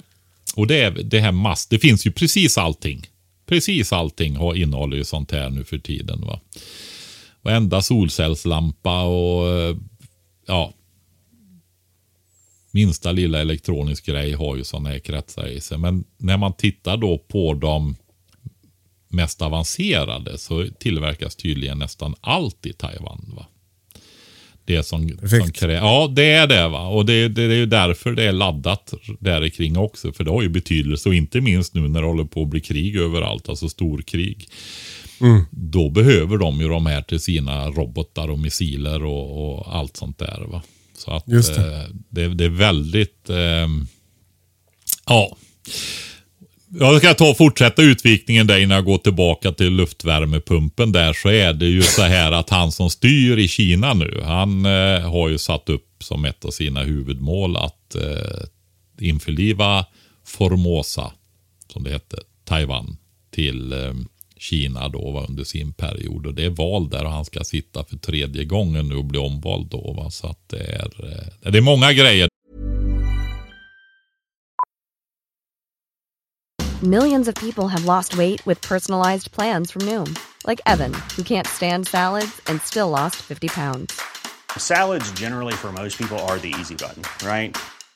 och det är det här mass, det finns ju precis allting. Precis allting har, innehåller ju sånt här nu för tiden. Va? Varenda solcellslampa och eh, ja, minsta lilla elektronisk grej har ju sådana här kretsar i sig. Men när man tittar då på de mest avancerade så tillverkas tydligen nästan allt i Taiwan. Va? Det som, som Perfekt. krä- Ja, det är det. va. Och det, det, det är ju därför det är laddat där kring också. För det har ju betydelse. Och inte minst nu när det håller på att bli krig överallt. Alltså storkrig. Då behöver de ju de här till sina robotar och missiler och, och allt sånt där. Va? Så att Just det. eh, det, det är väldigt... ehm, ja. Jag ska ta fortsätta utvikningen där innan jag går tillbaka till luftvärmepumpen där så är det ju så här att han som styr i Kina nu, han eh, har ju satt upp som ett av sina huvudmål att eh, införliva Formosa, som det hette, Taiwan, till eh, Kina då va, under sin period. Och det är val där och han ska sitta för tredje gången nu och bli omvald då. Va? Så att det är, eh, det är många grejer Millions of people have lost weight with personalized plans from Noom, like Evan, who can't stand salads and still lost 50 pounds. Salads, generally, for most people, are the easy button, right?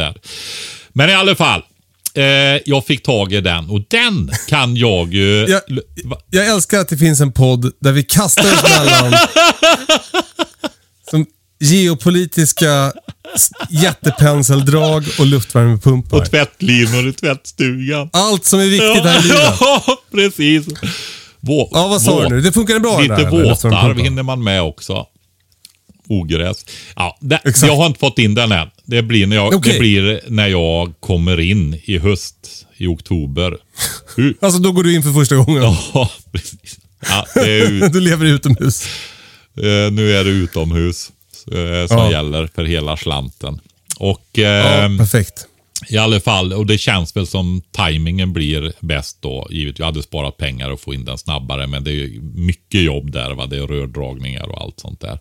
där. Men i alla fall. Eh, jag fick tag i den och den kan jag ju... Jag, jag älskar att det finns en podd där vi kastar oss mellan som geopolitiska jättepenseldrag och luftvärmepumpar. Och tvättlinor i tvättstugan. Allt som är viktigt här i livet. Ja, precis. Vå, Ja, vad sa vå- du nu? Det funkade bra Lite där, eller? våtar Luftvärmepumpen. hinner man med också. Ogräs. Ja, det, jag har inte fått in den än. Det blir, när jag, Okej. det blir när jag kommer in i höst, i oktober. Alltså då går du in för första gången. Ja, precis. Ja, Du lever utomhus. eh, nu är det utomhus eh, som Ja. gäller för hela slanten. Och Ja, ehm, perfekt. i alla fall, och det känns väl som tajmingen blir bäst då. Givet, jag hade sparat pengar och få in den snabbare, men det är mycket jobb där. Va? Det är rördragningar och allt sånt där.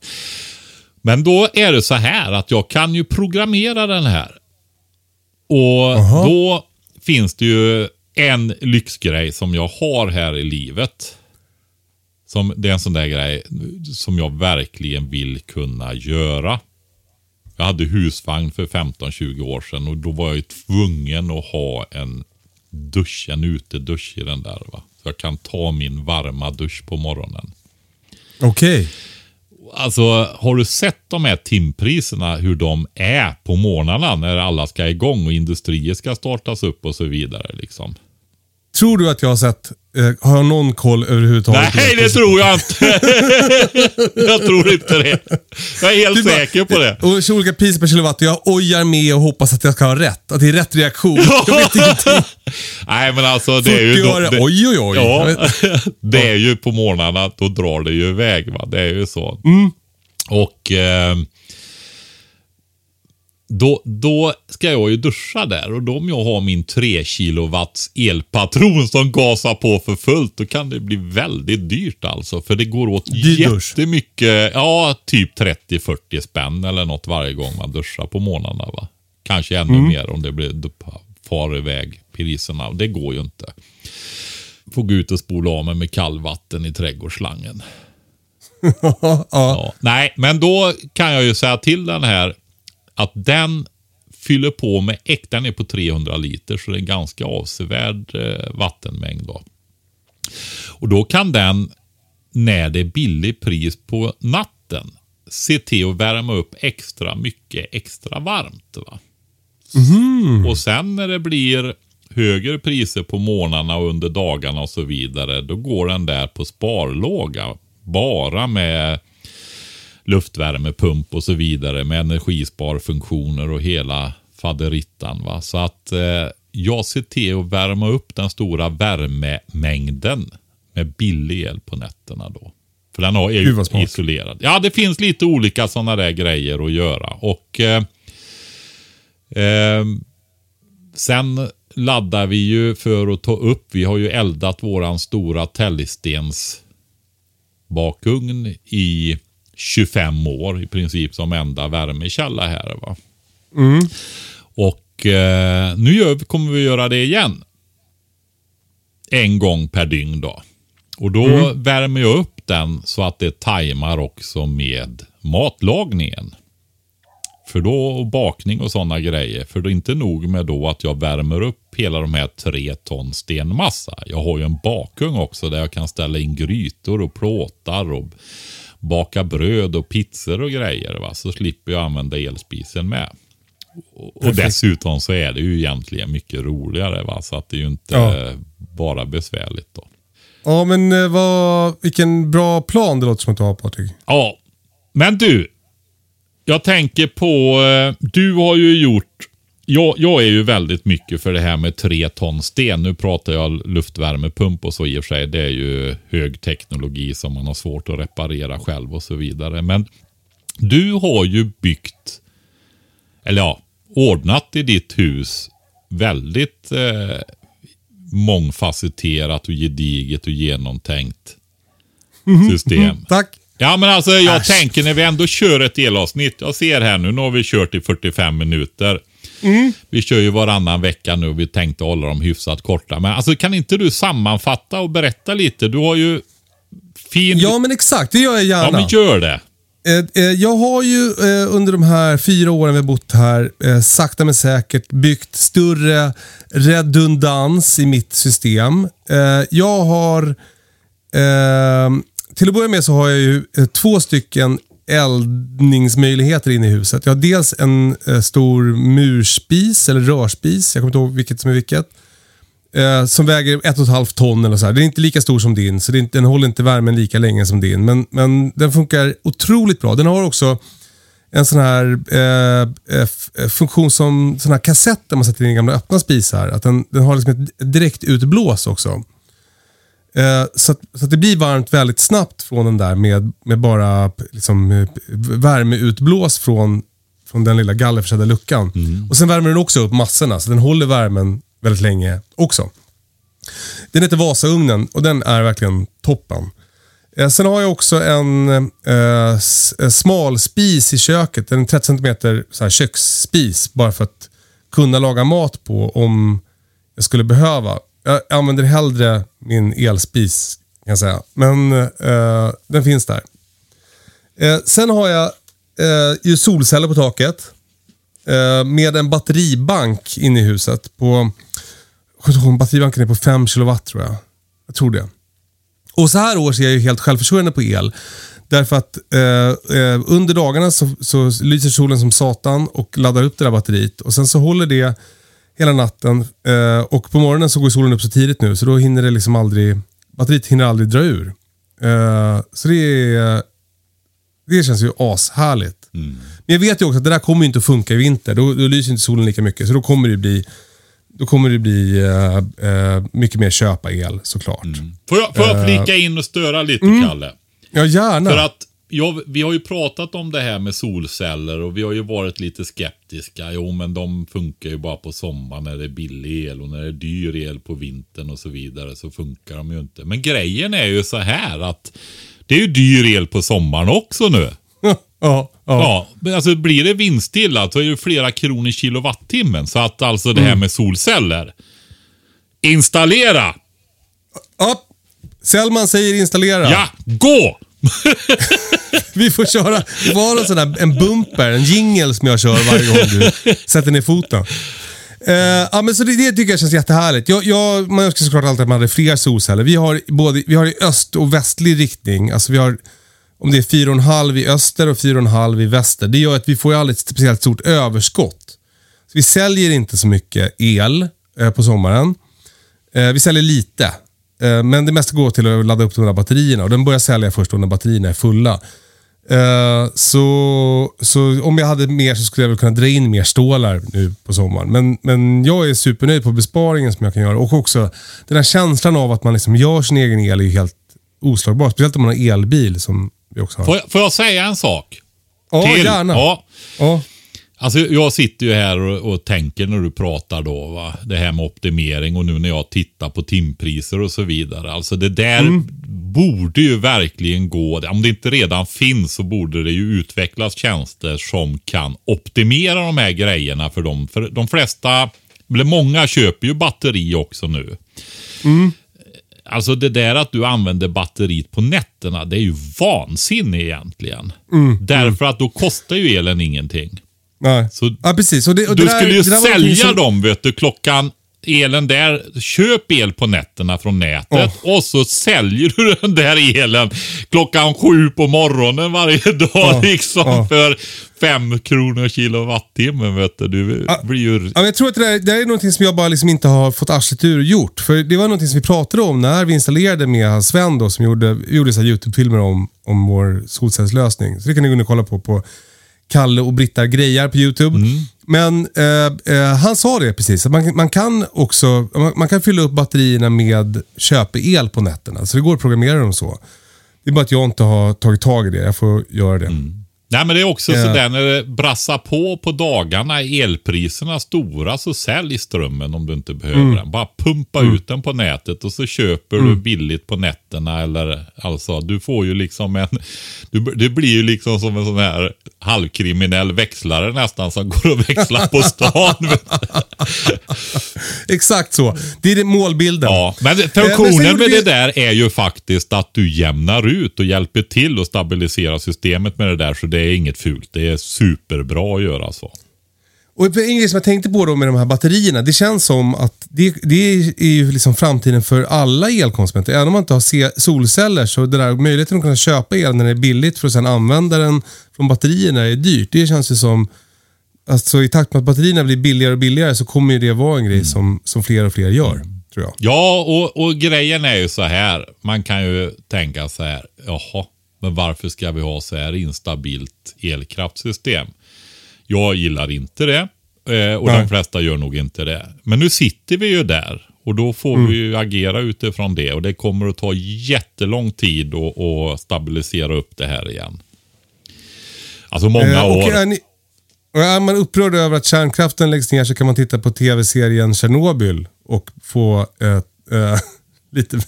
Men då är det så här att jag kan ju programmera den här. Och då finns det ju en lyxgrej som jag har här i livet. Som, det är en sån där grej som jag verkligen vill kunna göra. Jag hade husvagn för 15-20 år sedan och då var jag ju tvungen att ha en dusch, en utedusch i den där. Va? Så jag kan ta min varma dusch på morgonen. Okej. Alltså, har du sett de här timpriserna, hur de är på morgnarna när alla ska igång och industrier ska startas upp och så vidare. Liksom. Tror du att jag har sett, eh, har jag någon koll överhuvudtaget? Nej, det tror jag inte. jag tror inte det. Jag är helt Du bara- säker på det. Och så olika priser per kilowatt och jag ojar med och hoppas att jag ska ha rätt. Att det är rätt reaktion. Jag vet ingenting. Nej, men alltså det är 40 ju... då- öre. det- Oj, oj, oj. Ja, det är ju på morgnarna, då drar det ju iväg. Va? Det är ju så. Mm. Och eh, då, då ska jag ju duscha där och då om jag har min 3 kilowatts elpatron som gasar på för fullt, då kan det bli väldigt dyrt alltså. För det går åt Dyr jättemycket, ja typ 30-40 spänn eller något varje gång man duschar på morgnarna. Va? Kanske ännu Mm. mer om det blir far iväg priserna. Det går ju inte. Får gå ut och spola av mig med kallvatten i trädgårdsslangen. ja. Ja. Nej, men då kan jag ju säga till den här att den fyller på med äkta, den är på 300 liter så det är en ganska avsevärd eh, vattenmängd. Då. Och då kan den, när det är billig pris på natten, se till att värma upp extra mycket extra varmt. Va? Och sen när det blir högre priser på morgnarna och under dagarna och så vidare, då går den där på sparlåga. Bara med luftvärmepump och så vidare med energisparfunktioner och hela faderittan. Va? Så att eh, jag ser till att värma upp den stora värmemängden med billig el på nätterna då. För den är ju isolerad. Ja, det finns lite olika sådana där grejer att göra. Och eh, eh, Sen laddar vi ju för att ta upp. Vi har ju eldat våran stora täljstens bakugn i 25 år i princip som enda värmekälla här. Va? Och eh, nu gör, kommer vi göra det igen. En gång per dygn då. Och då värmer jag upp den så att det tajmar också med matlagningen. För då, och bakning och sådana grejer. För det är inte nog med då att jag värmer upp hela de här tre ton stenmassa. Jag har ju en bakugn också där jag kan ställa in grytor och plåtar och baka bröd och pizzor och grejer. Va? Så slipper jag använda elspisen med. Och, och dessutom så är det ju egentligen mycket roligare. Va? Så att det är ju inte Ja. bara besvärligt då. Ja, men eh, vad, vilken bra plan det låter som att du har Patrik. Ja, men du. Jag tänker på, eh, du har ju gjort, jag, jag är ju väldigt mycket för det här med tre ton sten. Nu pratar jag luftvärmepump och så i och för sig. Det är ju hög teknologi som man har svårt att reparera själv och så vidare. Men du har ju byggt, eller ja, ordnat i ditt hus väldigt eh, mångfacetterat och gediget och genomtänkt system. Tack. Ja men alltså jag Äsch. tänker när vi ändå kör ett elavsnitt. Jag ser här nu, nu har vi kört i 45 minuter. Vi kör ju varannan vecka nu och vi tänkte hålla dem hyfsat korta. Men alltså kan inte du sammanfatta och berätta lite? Du har ju fin... Ja, men exakt. Det gör jag ja gärna. men gör det. Eh, eh, Jag har ju eh, under de här fyra åren vi har bott här sakta men säkert byggt större redundans i mitt system. Jag har, till att börja med så har jag ju två stycken eldningsmöjligheter inne i huset. Jag har dels en eh, stor murspis eller rörspis, jag kommer inte ihåg vilket som är vilket. Eh, som väger ett och ett halvt ton eller så här. Den är inte lika stor som din, så det inte, den håller inte värmen lika länge som din. Men, men den funkar otroligt bra. Den har också en sån här eh, eh, eh funktion som sån här kassett där man sätter in gamla öppna spisar. Att den, den har liksom ett direkt utblås också. Eh, så, att, så att det blir varmt väldigt snabbt från den där med, med bara liksom, eh, värmeutblås från, från den lilla gallerförsedda luckan. Och Sen värmer den också upp massorna, så den håller värmen väldigt länge också. Den heter Vasaugnen och den är verkligen toppen. Eh, sen har jag också en eh, smal spis i köket. En 30 cm så här köksspis. Bara för att kunna laga mat på om jag skulle behöva. Jag använder hellre min elspis kan jag säga. Men eh, den finns där. Eh, sen har jag eh, ju solceller på taket. Eh, med en batteribank inne i huset på batteribanken är på 5 kilowatt tror jag. Jag tror det. Och så här års är jag ju helt självförsörjande på el. Därför att eh, eh, under dagarna så, så lyser solen som satan och laddar upp det där batteriet. Och sen så håller det hela natten. Eh, och på morgonen så går solen upp så tidigt nu så då hinner det liksom aldrig, batteriet hinner aldrig dra ur. Eh, så det är, det känns ju ashärligt. Men jag vet ju också att det där kommer inte att funka i vinter. Då, då lyser inte solen lika mycket. Så då kommer det bli, då kommer det bli eh, eh, mycket mer köpa el såklart. Får jag, får jag flika in och störa lite, Kalle? Ja, gärna. För att ja, vi har ju pratat om det här med solceller och vi har ju varit lite skeptiska. Jo, men de funkar ju bara på sommaren när det är billig el och när det är dyr el på vintern och så vidare så funkar de ju inte. Men grejen är ju så här att det är ju dyr el på sommaren också nu. ja, ja. Ja, men alltså blir det vindstilla så är det flera kronor kilowattimmen. Så att alltså det här med solceller. Installera! ja. Sällman säger installera. Ja, gå! Vi får köra, var en sån där, en bumper, en jingle som jag kör varje gång du sätter ner foten. Uh, ja, men så det, det tycker jag känns jättehärligt. Jag, jag, man önskar såklart alltid att man hade fler solceller. Vi har, både, vi har i öst och västlig riktning. Alltså vi har, om det är 4,5 i öster och 4,5 i väster. Det gör att vi får aldrig ett speciellt stort överskott. Så vi säljer inte så mycket el eh, på sommaren. Eh, vi säljer lite. Eh, men det mesta går till att ladda upp de där batterierna och den börjar sälja först när batterierna är fulla. Eh, så, så om jag hade mer så skulle jag väl kunna dra in mer stålar nu på sommaren. Men, men jag är supernöjd på besparingen som jag kan göra och också den här känslan av att man liksom gör sin egen el är ju helt oslagbar. Speciellt om man har elbil som vi också har. Får jag, får jag säga en sak? ja, Till? gärna. Ja. Ja. Alltså jag sitter ju här och, och tänker när du pratar då, va? det här med optimering och nu när jag tittar på timpriser och så vidare. Alltså det där Mm. borde ju verkligen gå, om det inte redan finns så borde det ju utvecklas tjänster som kan optimera de här grejerna för dem. För de flesta, eller många köper ju batteri också nu. Mm. Alltså det där att du använder batteriet på nätterna, det är ju vansinne egentligen. Mm. Därför att då kostar ju elen ingenting. Nej. Så ja, precis. Och det, och du där- skulle ju sälja som- dem, vet du, klockan elen där. Köp el på nätterna från nätet och så säljer du den där elen klockan sju på morgonen varje dag Ja, liksom ja. för fem kronor kilowattimmen vet du. Du blir ju... Men jag tror att det, där, det där är någonting som jag bara liksom inte har fått arslet ur gjort. För det var någonting som vi pratade om när vi installerade med Sven då, som gjorde, gjorde YouTube-filmer om, om vår solcellslösning. Så det kan ni gå in och kolla på på Kalle och Brittar grejar på YouTube. Men eh, eh, han sa det precis, att man, man kan också man, man kan fylla upp batterierna med köpel på nätterna. Så det går att programmera dem så. Det är bara att jag inte har tagit tag i det. Jag får göra det. Nej men det är också Ja. sådär när det brassar på på dagarna, är elpriserna stora så sälj strömmen om du inte behöver Mm. den. Bara pumpa ut den på nätet och så köper du billigt på nätterna eller alltså du får ju liksom en, du, det blir ju liksom som en sån här halvkriminell växlare nästan som går och växlar på stan. Exakt så. Det är det målbilden. ja, men Eh, men funktionen gjorde med vi- det där är ju faktiskt att du jämnar ut och hjälper till att stabilisera systemet med det där så det är inget fult. Det är superbra att göra så. Och en grej som jag tänkte på då med de här batterierna. Det känns som att det, det är ju liksom framtiden för alla elkonsumenter. Även om man inte har solceller så det där möjligheten att kunna köpa el när det är billigt för att sedan använda den från batterierna är dyrt. Det känns ju som, alltså i takt med att batterierna blir billigare och billigare så kommer ju det vara en grej som, som fler och fler gör. Tror jag. Ja, och, och grejen är ju så här. Man kan ju tänka så här. Jaha, men varför ska vi ha så här instabilt elkraftsystem? Jag gillar inte det. eh, Och Nej. de flesta gör nog inte det. Men nu sitter vi ju där. Och då får vi ju agera utifrån det. Och det kommer att ta jättelång tid att att stabilisera upp det här igen. Alltså många Eh, och år. är, ni, är man upprörd över att kärnkraften läggs ner så kan man titta på tv-serien Tjernobyl och få eh, eh, lite,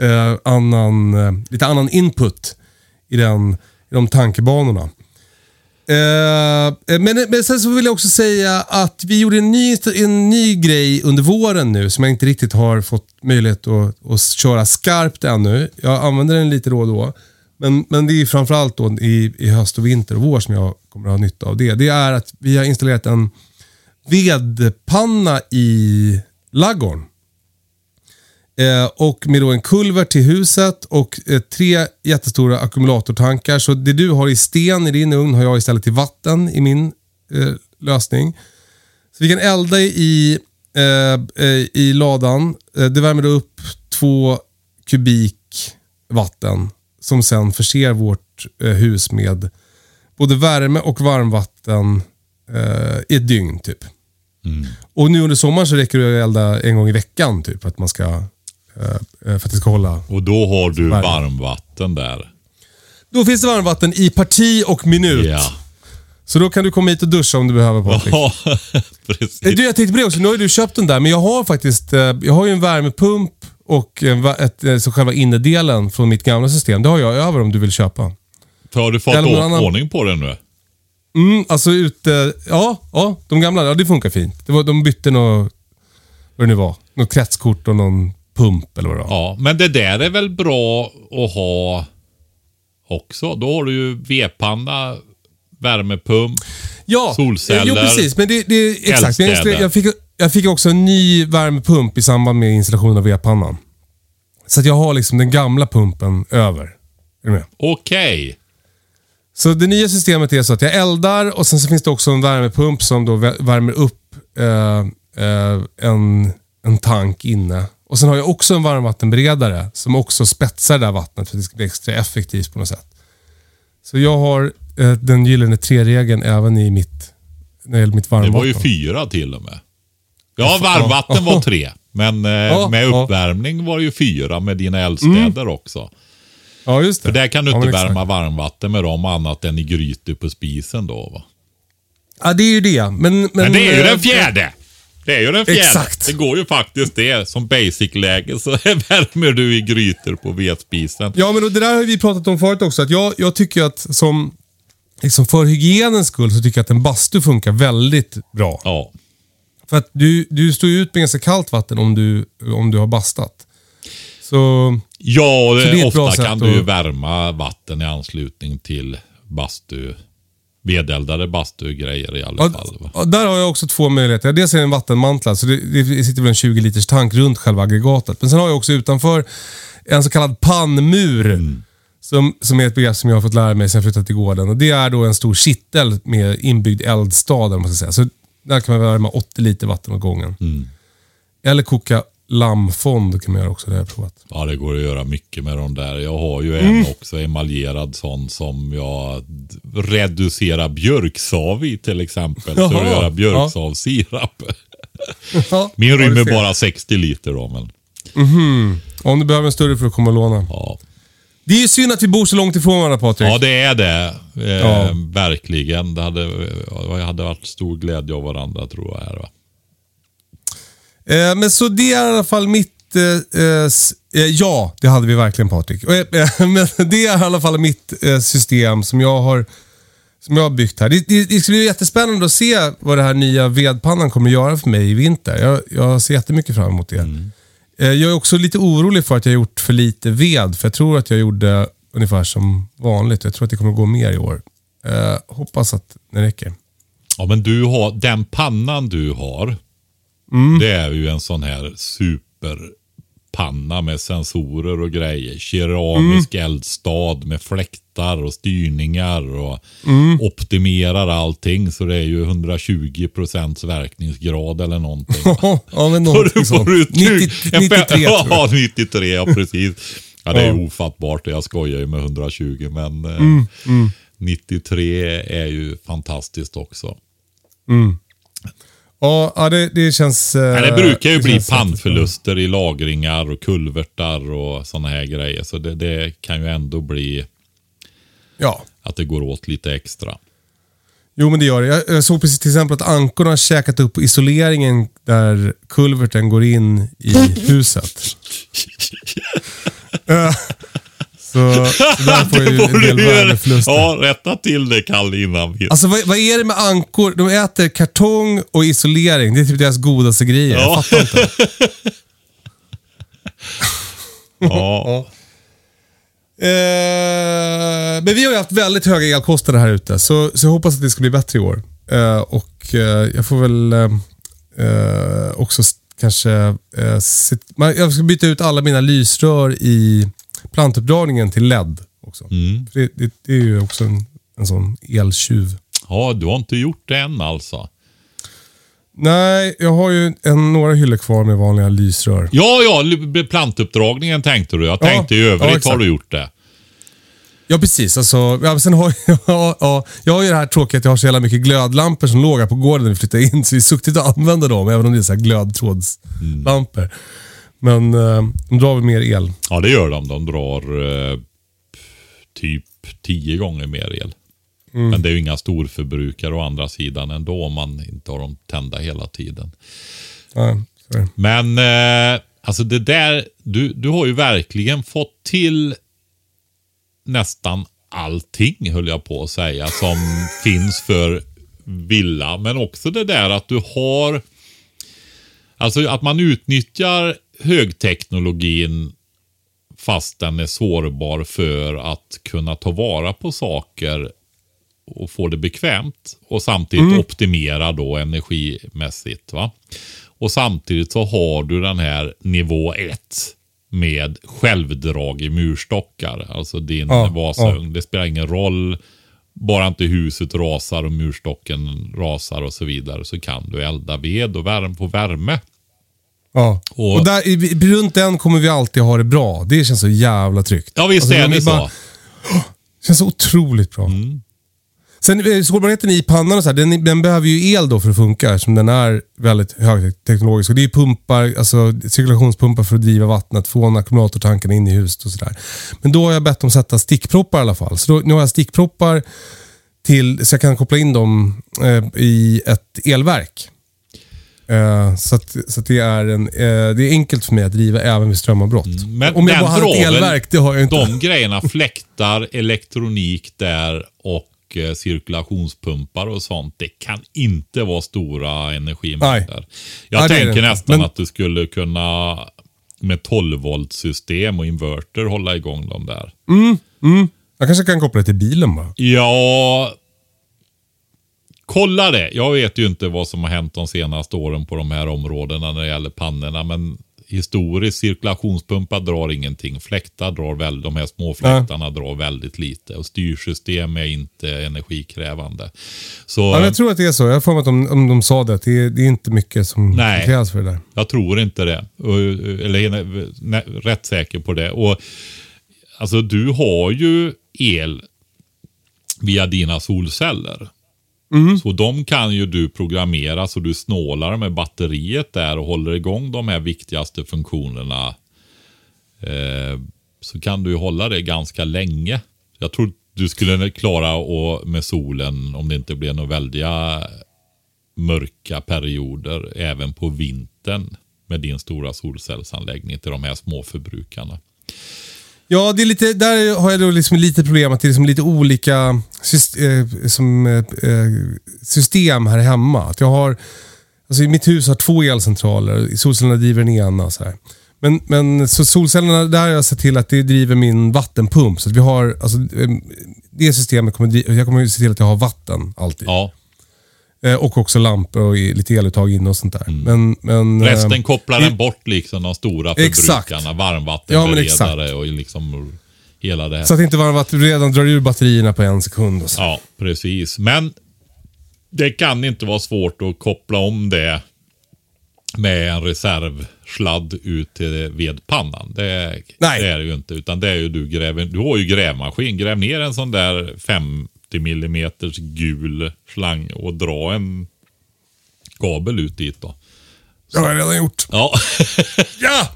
eh, annan, eh, lite annan input i, den, i de tankebanorna. Eh, eh, men, men sen så vill jag också säga att vi gjorde en ny, en ny grej under våren nu som jag inte riktigt har fått möjlighet att, att köra skarpt ännu. Jag använder den lite då och då. Men, men det är framförallt då i, i höst och vinter och vår som jag kommer att ha nytta av det. Det är att vi har installerat en vedpanna i ladugården. Eh, och med då en kulvert till huset och eh, tre jättestora ackumulatortankar. Så det du har i sten i din ugn har jag istället i vatten i min eh, lösning. Så vi kan elda i, eh, eh, i ladan. Eh, det värmer då upp två kubik vatten som sen förser vårt hus med både värme och varmvatten i ett dygn typ. Och nu under sommaren så räcker det att elda en gång i veckan typ för att man ska för att det ska hålla. Och då har du Värme. varmvatten där. Då finns det varmvatten i parti och minut. Ja. Så då kan du komma hit och duscha om du behöver Patrik. Ja, precis. Eh, Du, jag tänkte på det också. Nu har du köpt den där, men jag har faktiskt eh, jag har ju en värmepump och en, ett, eh, så själva innerdelen från mitt gamla system. Det har jag över om du vill köpa. För har du fått Eller annan- ordning på det nu? Mm, alltså ute, ja, ja, de gamla, ja det funkar fint. Det var, de bytte något, vad det nu var, något kretskort och någon pump eller vad det var. Ja, men det där är väl bra att ha också. Då har du ju vedpanna, värmepump. Ja, Solceller, Jo, precis. Men det, det exakt. Jag, jag, fick, jag fick också en ny värmepump i samband med installationen av vedpannan. Så att jag har liksom den gamla pumpen över. Är du med? Okej. Så det nya systemet är så att jag eldar och sen så finns det också en värmepump som då vä- värmer upp eh, eh, en, en tank inne. Och sen har jag också en varmvattenberedare som också spetsar det där vattnet för att det ska bli extra effektivt på något sätt. Så jag har eh, den gyllene tre-regeln även i mitt, när det gäller mitt Det varmvatten. var ju fyra till och med. Ja, varmvatten var tre. Men eh, Ja, med ja. uppvärmning var det ju fyra med dina eldstäder också. Ja, just det. För där kan du Ja, inte men exakt. värma varmvatten med dem annat än i grytor på spisen då va? Ja, det är ju det. Men, men, Men det är ju eh, den fjärde! Det är ju den fjärde. Exakt. Det går ju faktiskt det. Som basic-läge så värmer du i grytor på vedspisen. Ja, men det där har vi pratat om förut också. Att jag, jag tycker att som, liksom för hygienens skull så tycker jag att en bastu funkar väldigt bra. Ja. För att du, du står ju ut med ganska kallt vatten om du, om du har bastat. Så Ja, och Så det ofta kan du ju värma vatten i anslutning till bastu. Vedeldade bastugrejer i alla ja, fall. Va? där har jag också två möjligheter. Dels är det en vattenmantla, så det, det sitter väl en 20 liters tank runt själva aggregatet. Men sen har jag också utanför en så kallad pannmur. Mm. Som, som är ett begrepp som jag har fått lära mig sen jag flyttade till gården. Och det är då en stor kittel med inbyggd eldstad, vad man ska säga. Så där kan man värma 80 liter vatten åt gången. Mm. Eller koka lammfond kan man göra också, det har jag provat. Ja, det går att göra mycket med de där. Jag har ju Mm. en också emaljerad sån som jag reducerar björksav i till exempel. För Jaha, att göra björksavsirap. Ja, Min rymmer bara 60 liter då, men Om du behöver en större för att komma och låna. ja. Det är ju synd att vi bor så långt ifrån varandra Patrik. Ja, det är det. Eh, Ja. Verkligen. Det hade, det hade varit stor glädje av varandra tror jag. Här, va? Eh, men så det är i alla fall mitt... Eh, eh, ja, det hade vi verkligen Patrik. Eh, men det är i alla fall mitt eh, system som jag har som jag har byggt här. Det, det, det ska bli jättespännande att se vad det här nya vedpannan kommer att göra för mig i vinter. Jag, jag ser jättemycket fram emot det. Eh, jag är också lite orolig för att jag har gjort för lite ved. För jag tror att jag gjorde ungefär som vanligt. Jag tror att det kommer att gå mer i år. Eh, hoppas att det räcker. Ja, men du har, den pannan du har, Mm. det är ju en sån här superpanna med sensorer och grejer. Keramisk Mm. eldstad med fläktar och styrningar och Mm. optimerar allting. Så det är ju 120 procents verkningsgrad eller någonting. ja, men någonting sånt. ut 90, 93 tror jag. Ja, 93, ja precis. Ja, det är ju ofattbart. Jag skojar ju med 120, men eh, Mm, 93 är ju fantastiskt också. Ja, ja det, det känns... eh, Men det brukar ju bli känns pannförluster i lagringar och kulvertar och sådana här grejer. Så det, det kan ju ändå bli Ja, att det går åt lite extra. jo men det gör det. Jag, jag såg precis till exempel att ankorna har käkat upp isoleringen där kulverten går in i huset. Så, så där får jag ju en del värdeförluster. Ja, rätta till det Kalle innan. Alltså vad, vad är det med ankor? De äter kartong och isolering. Det är typ deras godaste grejer. Ja. Jag fattar inte. Ja. Eh, men vi har ju haft väldigt höga elkostnader här ute, så, så jag hoppas att det ska bli bättre i år. Eh, och eh, jag får väl också kanske... Man, jag ska byta ut alla mina lysrör i plantuppdragningen till LED också. Mm. Det, det, det är ju också en, en sån eltjuv. Ja, du har inte gjort det än alltså? Nej, jag har ju en, några hyllor kvar med vanliga lysrör. Ja, ja, plantuppdragningen tänkte du. Jag Ja, tänkte i ja, övrigt exakt. har du gjort det. Ja, precis. Alltså, ja, sen har jag, ja, ja, jag har ju det här tråkiga att jag har så jävla mycket glödlampor som låg här på gården när vi flyttade in. Så det är suktigt att använda dem, även om det är så här glödtrådslampor. Men eh, de drar väl mer el. Ja, det gör de. De drar eh, typ tio gånger mer el. Mm. Men det är ju inga storförbrukare å andra sidan ändå om man inte har dem tända hela tiden. Ja. Men eh, alltså det där, du, du har ju verkligen fått till nästan allting höll jag på att säga som finns för villa. Men också det där att du har, alltså att man utnyttjar högteknologin fast den är sårbar för att kunna ta vara på saker och få det bekvämt och samtidigt optimera då energimässigt. Va? Och samtidigt så har du den här nivå 1 med självdrag i murstockar. Alltså din Ja, Vasaugn. Det spelar ingen roll. Bara inte huset rasar och murstocken rasar och så vidare så kan du elda ved och värme på värme. Ja. Och- Och, där, i- runt den kommer vi alltid ha det bra. Det känns så jävla tryggt. Ja visst Alltså, är det så. bara- känns så otroligt bra. Mm. Sen eh, sårbarheten i pannan och så här, den, den behöver ju el då för att funka eftersom den är väldigt högteknologisk. Och det är pumpar, alltså cirkulationspumpar för att driva vattnet från ackumulatortankarna in i huset och sådär. Men då har jag bett dem sätta stickproppar i alla fall. Så då, nu har jag stickproppar till, så jag kan koppla in dem eh, i ett elverk. Eh, så att, så att det, är en, eh, det är enkelt för mig att driva även vid strömavbrott. Mm, Men Om jag bara hade ett elverk, det har jag inte. De grejerna, fläktar, elektronik där och eh, cirkulationspumpar och sånt. Det kan inte vara stora energimängder. Jag Nej, tänker nästan Men- att du skulle kunna med 12 volt system och inverter hålla igång dem där. Jag kanske kan koppla det till bilen bara. Ja, kolla det. Jag vet ju inte vad som har hänt de senaste åren på de här områdena när det gäller pannorna. Men historiskt cirkulationspumpar drar ingenting. Fläktar drar väl, de här små fläktarna drar väldigt lite. Och styrsystem är inte energikrävande. Så Ja, jag tror att det är så. Jag har för mig att de, om de sa det, det är, det är inte mycket som Nej. krävs för det där. Jag tror inte det. Eller nej, rätt säker på det. Och Alltså du har ju el via dina solceller. Mm. Så de kan ju du programmera så du snålar med batteriet där och håller igång de här viktigaste funktionerna. Eh, så kan du ju hålla det ganska länge. Jag tror du skulle klara och med solen om det inte blir några väldiga mörka perioder även på vintern med din stora solcellsanläggning till de här små förbrukarna. Ja, det är lite, där har jag då liksom lite problem att det är liksom lite olika syst- eh, som, eh, eh system här hemma. Att jag har, alltså i mitt hus har två elcentraler, solcellerna driver den ena. Så här. Men, men så solcellerna, där har jag sett till att det driver min vattenpump. Så att vi har, alltså, eh, det systemet kommer, jag kommer se till att jag har vatten alltid. Ja, och också lampor och lite eluttag in och sånt där. Men, men, eh, resten kopplar den bort liksom de stora förbrukarna. Ja, Varmvattenberedare exakt. och liksom hela det här. Så att inte varmvatten redan drar ur batterierna på en sekund. Och så. Ja, precis. Men det kan inte vara svårt att koppla om det med en reservsladd ut till vedpannan. Det, Nej. det är det ju inte. Utan det är ju du gräver. Du har ju grävmaskin. Gräv ner en sån där 50 millimeters gul slang och dra en kabel ut dit då. Det har jag redan gjort. Ja. Ja!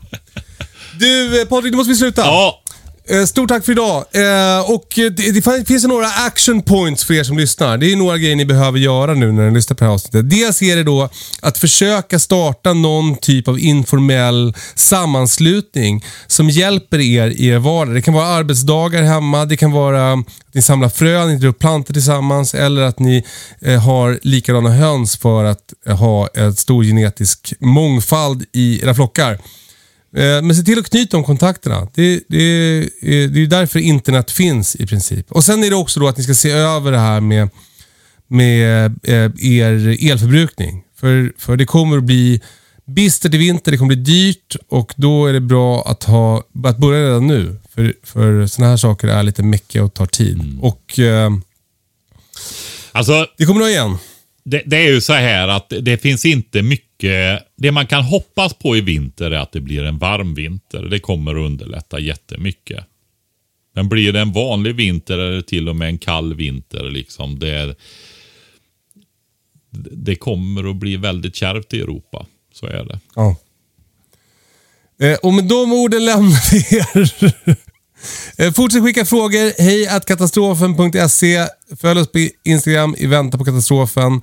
Du eh, Patrik, nu måste vi sluta. ja. Eh, stort tack för idag. Eh, och eh, det, finns några action points för er som lyssnar. Det är några grejer ni behöver göra nu när ni lyssnar på det här avsnittet. Dels är det då att försöka starta någon typ av informell sammanslutning som hjälper er i er vardag. Det kan vara arbetsdagar hemma, det kan vara att ni samlar frön, ni drar upp plantor tillsammans eller att ni har likadana höns för att ha en stor genetisk mångfald i era flockar. Eh, Men se till att knyta de kontakterna. Det, det, är- det är därför internet finns i princip. Och Sen är det också då att ni ska se över det här med, med eh, er elförbrukning. För, för det kommer att bli bistert i vinter, det kommer bli dyrt och då är det bra att, ha, att börja redan nu. För, för sådana här saker är lite mäckiga och tar tid. Och eh, Alltså, det kommer nog igen det, det är ju så här att det finns inte mycket. Det man kan hoppas på i vinter är att det blir en varm vinter. Det kommer att underlätta jättemycket. Men blir det en vanlig vinter eller till och med en kall vinter, liksom, det, är, det kommer att bli väldigt kärvt i Europa. Så är det. Ja. Eh, och med de orden lämnar vi er. Eh, Fortsätt skicka frågor. Hej att katastrofen.se. Följ oss på Instagram i väntan på katastrofen.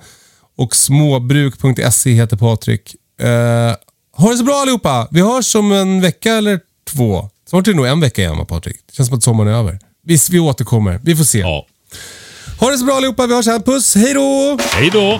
Och småbruk.se heter Patrik. Eh, ha det så bra allihopa. Vi hörs om en vecka eller två. Snart är det nog en vecka igen va Patrik? Det känns som att sommaren är över. Vi, vi återkommer. Vi får se. Ja. Ha det så bra allihopa. Vi hörs sen. Puss. Hej då! Hej då!